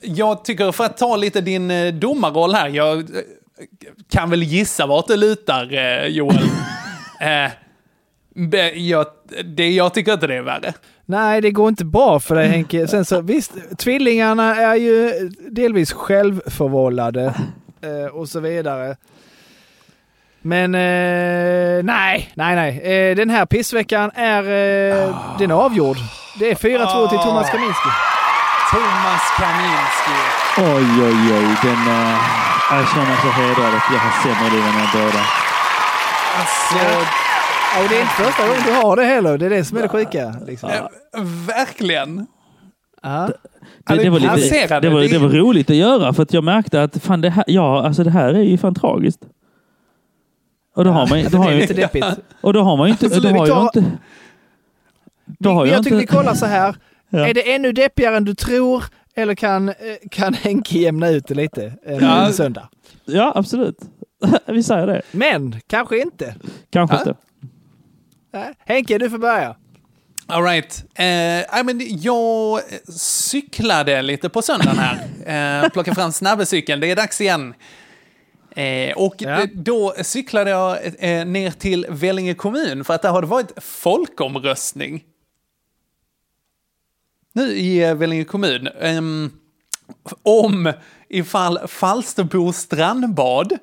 jag tycker, för att ta lite din eh, domarroll här, jag eh, kan väl gissa vart det lutar, eh, Joel. [LAUGHS] eh, jag, det, jag tycker inte det är värre. Nej, det går inte bra för dig Henke. Sen så visst, tvillingarna är ju delvis självförvållade [LAUGHS] eh, och så vidare. Men eh, nej, nej, nej. Eh, den här pissveckan är, eh, den är avgjord. Det är 4-2 till Thomas Kaminski. Thomas Kaminski. Oj, oj, oj. Den, uh, jag känner mig så hedrad att jag har sämre liv än er båda. Alltså, Ja, och det är inte första gången du har det heller. Det är det som är det sjuka. Liksom. verkligen. Ja. Det, det, var lite, det, var, Det- det var roligt att göra för att jag märkte att fan det här, ja, alltså det här är ju fan tragiskt. Och då har man, då har det ju, lite deppigt. [LAUGHS] och då har man ju inte, Alltså, då vi har tar- jag inte, då har jag jag tycker vi kollar så här. [LAUGHS] Ja. Är det ännu deppigare än du tror eller kan, eh, kan Henke jämna ut det lite en Ja. söndag? ja absolut. [LAUGHS] Vi säger det. Men kanske inte. Kanske Ja. inte. Nej. Henke, du får börja. All right. Eh, I men jag cyklade lite på söndagen här. Eh, plockade fram snabbecykeln. Det är dags igen. Eh, och Ja. eh, då cyklade jag eh, ner till Vellinge kommun för att där har det varit folkomröstning. Nu i eh, Vellinge kommun. ehm, om ifall Falsterbo strandbad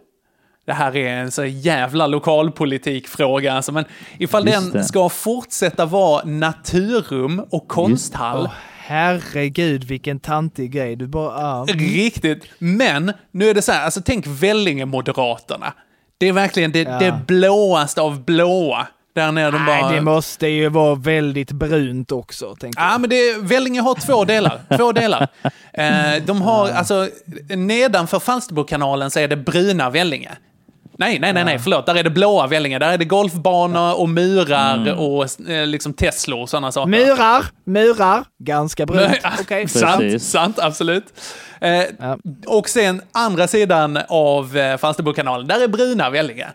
det här är en så jävla lokalpolitikfråga, alltså, men ifall Just den det. ska fortsätta vara naturrum och konsthall. Herregud vilken tantig grej. Du bara... Ja. Riktigt. Men nu är det så här, alltså tänk Vellinge-moderaterna. Det är verkligen det, Ja. det blåaste av blåa. Där nere de bara... Nej, det måste ju vara väldigt brunt också. Tänker jag. Ja, men det, Vellinge har två delar. Två delar. [LAUGHS] Eh, de har, alltså, nedanför Falsterbokanalen så är det bruna Vellinge. Nej, nej, nej, nej, förlåt. Där är det blåa Vellinge. Där är det golfbanor och murar och eh, liksom Teslor och sådana saker. Murar, murar, ganska brunt. Okej. [LAUGHS] sant, sant, absolut. Eh, Och sen andra sidan av eh, Falsterbokanalen, där är bruna Vellinge.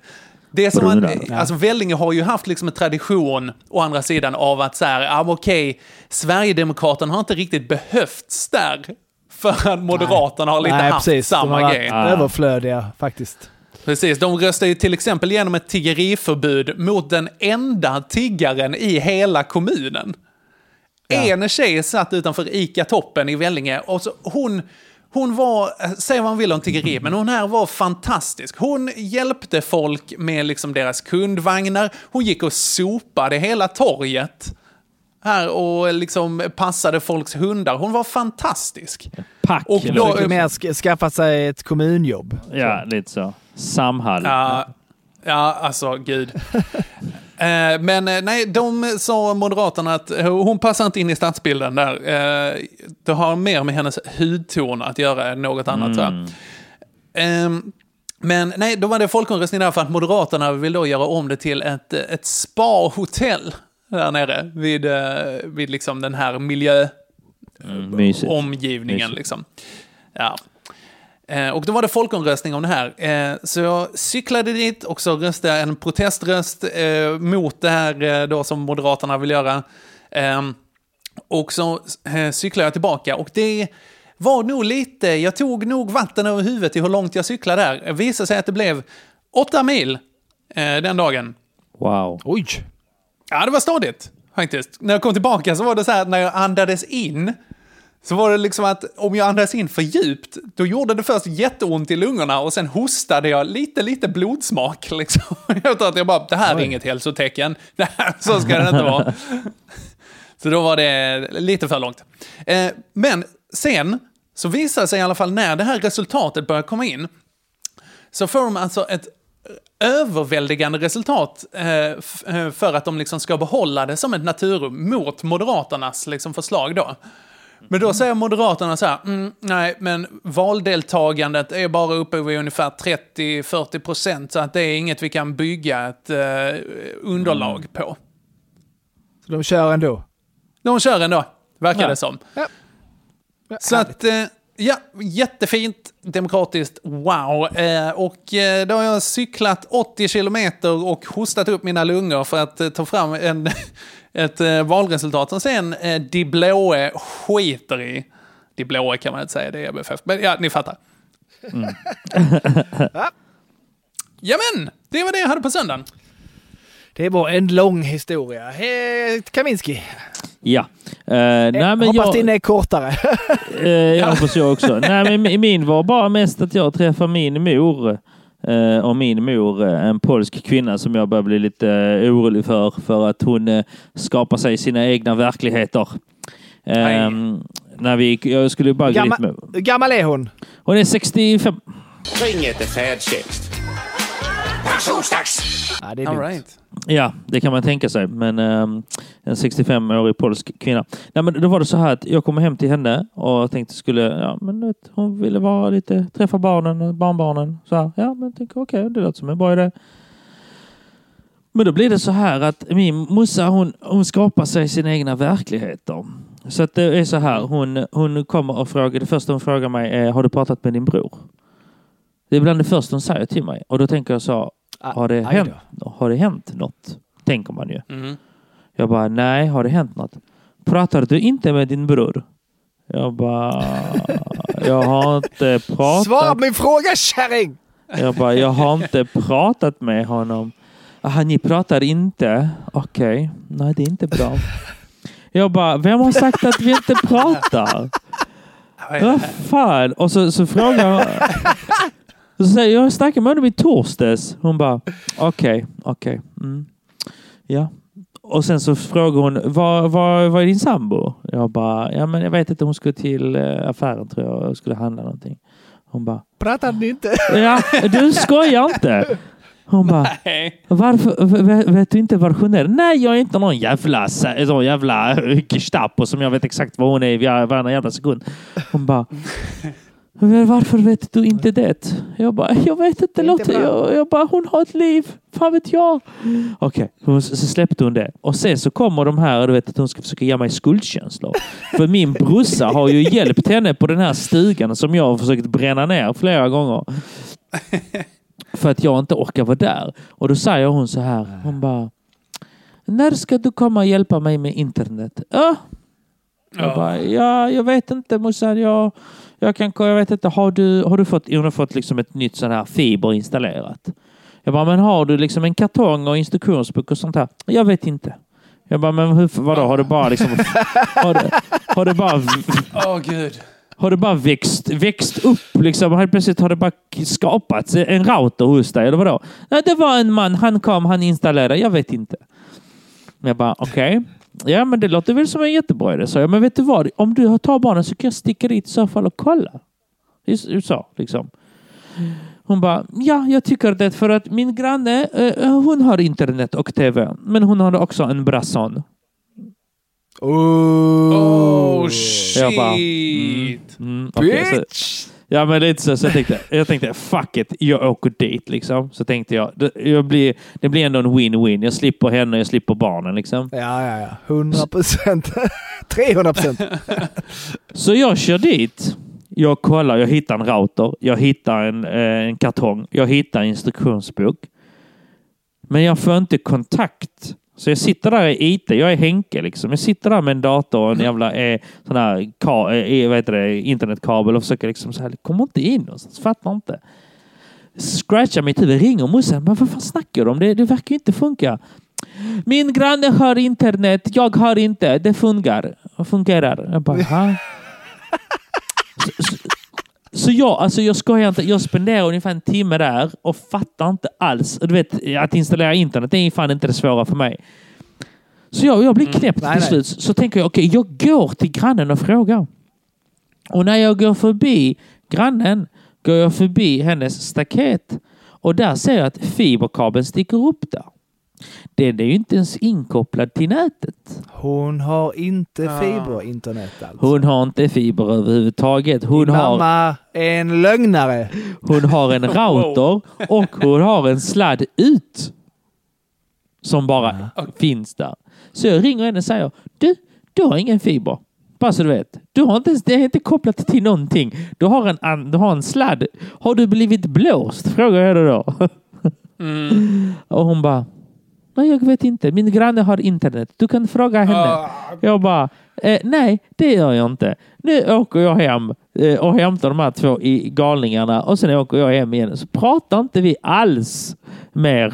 Det är som Bruna, att, ja. alltså Vellinge har ju haft liksom en tradition, å andra sidan, av att så här, ja men okej, Sverigedemokraterna har inte riktigt behövts där. För att Moderaterna har lite Nej, haft precis. Samma grej. överflödiga faktiskt. Precis, de röstade ju till exempel igenom ett tiggeriförbud mot den enda tiggaren i hela kommunen. En tjej satt utanför ICA Toppen i Vellinge och så hon, hon var, säg vad man vill om tiggeri, men hon här var fantastisk. Hon hjälpte folk med liksom deras kundvagnar, hon gick och sopade hela torget här och liksom passade folks hundar. Hon var fantastisk. Pack. Och då- mer sk- skaffat sig ett kommunjobb. ja, lite så. Samhall. Ja, ja alltså gud. [LAUGHS] Eh, Men eh, nej, de sa Moderaterna att eh, hon passar inte in i stadsbilden där. Det har mer med hennes hudton att göra än något annat. jag. Ehm, Men nej, då var det folkomröstning där för att Moderaterna vill då göra om det till ett, ett spa-hotell där nere vid, vid liksom den här miljö Mm. Liksom. Ja. Eh, Och då var det folkomröstning om det här. Eh, Så jag cyklade dit och så röstade jag en proteströst eh, mot det här då som Moderaterna vill göra. Eh, Och så cyklade jag tillbaka och det var nog lite, jag tog nog vatten över huvudet i hur långt jag cyklade där. Det visade sig att det blev åtta mil den dagen. Wow. Oj! Ja, det var stadigt faktiskt. När jag kom tillbaka så var det så här, när jag andades in, så var det liksom att om jag andades in för djupt, då gjorde det först jätteont i lungorna och sen hostade jag lite, lite blodsmak. Liksom. [LAUGHS] Jag tror att jag bara, det här är Oj. inget hälsotecken. [LAUGHS] Det här, så ska det inte vara. [LAUGHS] Så då var det lite för långt. Eh, men sen så visade det sig i alla fall när det här resultatet började komma in, så får de alltså ett överväldigande resultat eh, eh, för att de liksom ska behålla det som ett naturrum mot Moderaternas liksom, förslag då. Men då säger Moderaterna så här, mm, nej, men valdeltagandet är bara uppe vid ungefär 30-40 procent, så att det är inget vi kan bygga ett eh, underlag på. Så de kör ändå? De kör ändå, verkar Ja. det som. Så att, eh, ja, jättefint, demokratiskt, wow. Eh, och eh, då har jag cyklat 80 kilometer och hostat upp mina lungor för att eh, ta fram en, [LAUGHS] ett eh, valresultat som sen eh, De Blåe skiter i. De Blåe kan man inte säga, det är EBFF. Men ja, ni fattar. [LAUGHS] Jamen, det var det jag hade på söndagen. Det var en lång historia. Hey, Kaminski. Ja. Uh, nej, men Hoppas jag, din är kortare. [LAUGHS] Eh, jag hoppas jag också. Nej, men mi- min var bara mest att jag träffade min mor. eh, och min mor, en polsk kvinna som jag börjar bli lite eh, orolig för. För att hon skapar sig sina egna verkligheter. Ehm, när vi gick, jag skulle bara gå dit Gammal, med. hur gammal är hon? Hon är 65. Ring efter färdtjänst. Pensionsdags! Ja, det är All dumt. right. Ja, det kan man tänka sig. Men ehm, en 65-årig polsk kvinna. Nej, men då var det så här att jag kom hem till henne och tänkte skulle, ja men vet, hon ville vara lite, träffa barnen och barnbarnen. Så här, ja men tänker okej, det låter som en bra idé. Men då blir det så här att min morsa hon, hon skapar sig sina egna verkligheter. Så att det är så här, hon, hon kommer och frågar, det första hon frågar mig är, har du pratat med din bror? Det är bland det första hon säger till mig. Och då tänker jag så, har det, aj hänt, har det hänt något? Tänker man ju. Mm. Jag bara, nej, har det hänt något? Pratar du inte med din bror? Jag bara, [LAUGHS] jag har inte pratat. Svara på min fråga kärring! Jag bara, jag har inte pratat med honom. Aha, ni pratar inte? Okej, nej det är inte bra. Jag bara, vem har sagt att vi inte pratar? [LAUGHS] Vad fan? Och så, så frågar [LAUGHS] jag. Så säger jag, jag snackade med honom i torsdags. Hon bara, okej, okej. Mm. Ja. Och sen så frågar hon, vad är din sambo? Jag bara, ja men jag vet inte, hon skulle till eh, affären tror jag och skulle handla någonting. Hon bara, Pratar ni inte? Ja, du skojar inte. Hon bara, varför, v- v- vet du inte var hon är? Nej, jag är inte någon jävla, sån jävla Gestapo som jag vet exakt var hon är i var- varannan jävla sekund. Hon bara, "Men varför vet du inte det? Jag bara, jag vet inte Lotte. Jag, jag bara, hon har ett liv. Fan vet jag. Okej, okay. så släppte hon det. Och sen så kommer de här, du vet att hon ska försöka ge mig skuldkänslor. För min brorsa har ju hjälpt henne på den här stugan som jag har försökt bränna ner flera gånger. För att jag inte orkar vara där. Och då säger hon så här. Hon bara. När ska du komma och hjälpa mig med internet? Ja. Jag Ja. bara, ja, jag vet inte morsan. Jag, jag, kan, jag vet inte. Har du, har du fått, hon har fått liksom ett nytt sån här fiber installerat? Jag bara, men har du liksom en kartong och instruktionsbok och sånt här? Jag vet inte. Jag bara, men hur, vadå? Har du bara liksom... [LAUGHS] Har du, har du bara... Åh gud. Har det bara växt, växt upp? Liksom, helt plötsligt har det bara skapats en router hos dig, eller vadå? Nej, det var en man. Han kom, han installerade. Jag vet inte. Jag bara, okej. Ja, men det låter väl som en jättebra idé. Så jag, men vet du vad? Om du tar barnen så kan jag sticka dit i så fall och kolla. Det är så, liksom. Hon bara, ja, jag tycker det för att min granne, eh, hon har internet och tv. Men hon har också en bra son. Oh, Jag bara, shit. Mm, okej, så, ja, men lite så. så jag, tänkte, jag tänkte, fuck it, jag åker dit liksom. Så tänkte jag, det, jag blir, det blir ändå en win-win. Jag slipper henne, jag slipper barnen liksom. Ja, ja, ja. 100 procent. [LAUGHS] 300 procent. [LAUGHS] Så jag kör dit. Jag kollar, jag hittar en router, jag hittar en, eh, en kartong, jag hittar en instruktionsbok. Men jag får inte kontakt. Så jag sitter där i IT, jag är Henke liksom. Jag sitter där med en dator och en jävla eh, sån här ka, eh, vad heter det, internetkabel och försöker liksom så här, kommer inte in någonstans, fattar inte. Scratchar mitt huvud, ringer morsan, men vad fan snackar du om? Det, det verkar ju inte funka. Min granne har internet, jag har inte, det funkar. fungerar. Jag bara, "Ha?" [LAUGHS] Så jag, alltså jag skojar inte. Jag spenderar ungefär en timme där och fattar inte alls. Du vet, att installera internet det är fan inte det svåra för mig. Så jag, jag blir knäppt Nej, till slut. Så tänker jag, okej, jag går till grannen och frågar. Och när jag går förbi grannen går jag förbi hennes staket. Och där ser jag att fiberkabeln sticker upp där. Den är ju inte ens inkopplad till nätet. Hon har inte fiberinternet alltså. Hon har inte fiber överhuvudtaget. Hon Din har, mamma är en lögnare. hon har en [LAUGHS] router och hon har en sladd ut. Som bara finns där. Så jag ringer henne och säger Du, du har ingen fiber. Bara så du vet. Du har inte, det är inte kopplat till någonting. Du har en, an- du har en sladd. Har du blivit blåst? Frågar jag då. [LAUGHS] Och hon bara Nej, jag vet inte. Min granne har internet. Du kan fråga henne. Jag bara, eh, nej, det gör jag inte. Nu åker jag hem eh, och hämtar de här två i galningarna och sen åker jag hem igen. Så pratar inte vi alls mer.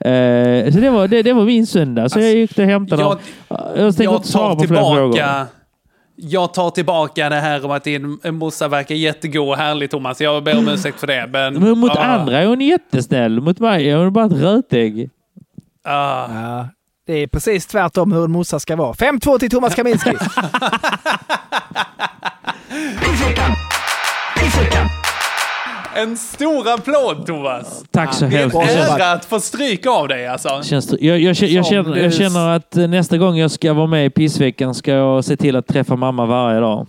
Eh, så det var, det, det var min söndag. Så jag gick och hämtade jag- dem. Jag tänkte Jag inte svara tar på fler frågor. tillbaka... Jag tar tillbaka det här om att din morsa verkar jättegod och härlig Thomas. Jag ber om ursäkt för det. Men, Men mot ah, andra är hon jättesnäll. Mot mig är hon bara ett rötägg. Ah. Ja, det är precis tvärtom hur en morsa ska vara. 5-2 till Thomas Kaminski. [LAUGHS] En stor applåd Thomas! Tack så Det är hemskt en mycket. ära att få stryk av dig alltså. Känns, jag, jag, jag, jag, känner, jag känner att eh, nästa gång jag ska vara med i pissveckan ska jag se till att träffa mamma varje dag.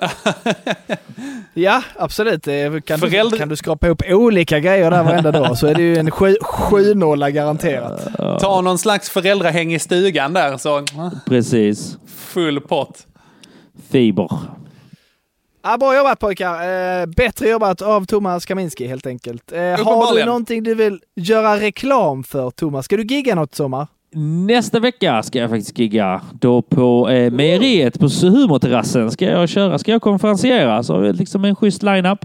[LAUGHS] Ja, absolut. Det Kan, du, Föräldrar- kan du skrapa ihop olika grejer där varenda dag så är det ju en sju, sju nolla garanterat. Ta någon slags föräldrahäng i stugan där så Precis. full pott. Fiber. Ja, bra jobbat pojkar. Eh, bättre jobbat av Thomas Kaminski helt enkelt. Eh, har du någonting du vill göra reklam för Thomas? Ska du gigga något sommar? Nästa vecka ska jag faktiskt gigga. Då på eh, mejeriet på Humorterrassen ska jag köra. Ska jag konferenciera. Så liksom en schysst line-up.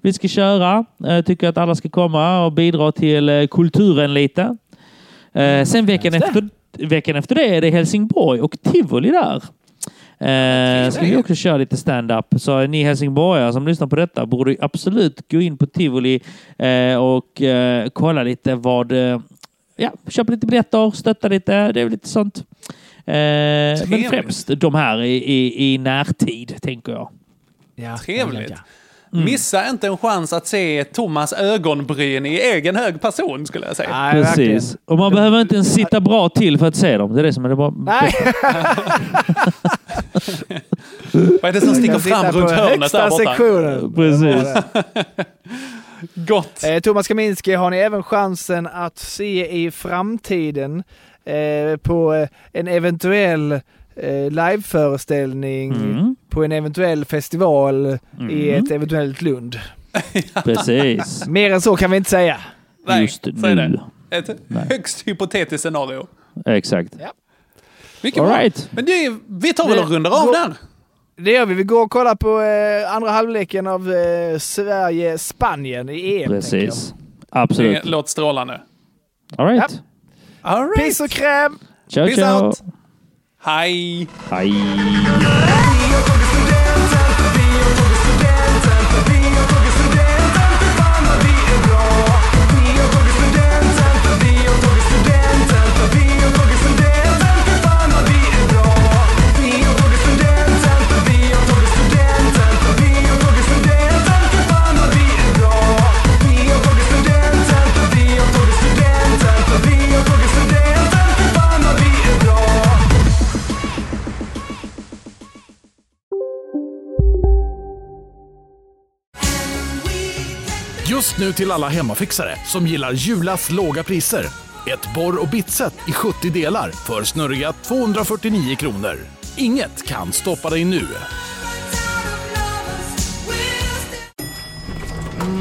Vi ska köra. Jag tycker att alla ska komma och bidra till eh, kulturen lite. Eh, sen veckan efter, veckan efter det är det Helsingborg och Tivoli där. Eh, ska vi också köra lite stand-up. Så ni helsingborgare som lyssnar på detta borde absolut gå in på Tivoli eh, och eh, kolla lite vad... Ja, köpa lite biljetter, stötta lite. Det är lite sånt. Eh, men främst de här i, i, i närtid, tänker jag. Ja, Trevligt. Mm. Missa inte en chans att se Thomas ögonbryn i egen hög person skulle jag säga. Nej, verkligen. Precis. Och man behöver inte ens sitta bra till för att se dem. Det är det som är det bra. Nej, [LAUGHS] Vad är det som sticker fram runt på hörnet där borta? sektionen. Precis. Gott. Eh, Thomas Kaminski har ni även chansen att se i framtiden eh, på eh, en eventuell eh, liveföreställning Mm. på en eventuell festival i Mm. ett eventuellt Lund. [LAUGHS] Precis. Mer än så kan vi inte säga. Nej, Just nu. det. Ett Nej. högst hypotetiskt scenario. Exakt. Mycket All bra. right. Men det, vi tar väl och rundar av där. Det gör vi. Vi går och kollar på eh, andra halvleken av eh, Sverige-Spanien i EM. Precis. Absolut. Det låter strålande. All right. All right. Piss och kräm! Ciao, Peace ciao. out. Hej. Hej. Just nu till alla hemmafixare som gillar Julas låga priser. Ett borr och bitset i 70 delar för snurriga 249 kronor. Inget kan stoppa dig nu.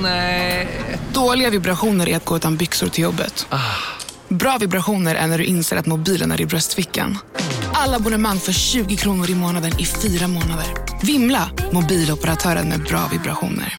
Nej. Dåliga vibrationer är att gå utan byxor till jobbet. Bra vibrationer är när du inser att mobilen är i bröstfickan. Alla abonnemang för 20 kronor i månaden i fyra månader. Vimla! Mobiloperatören med bra vibrationer.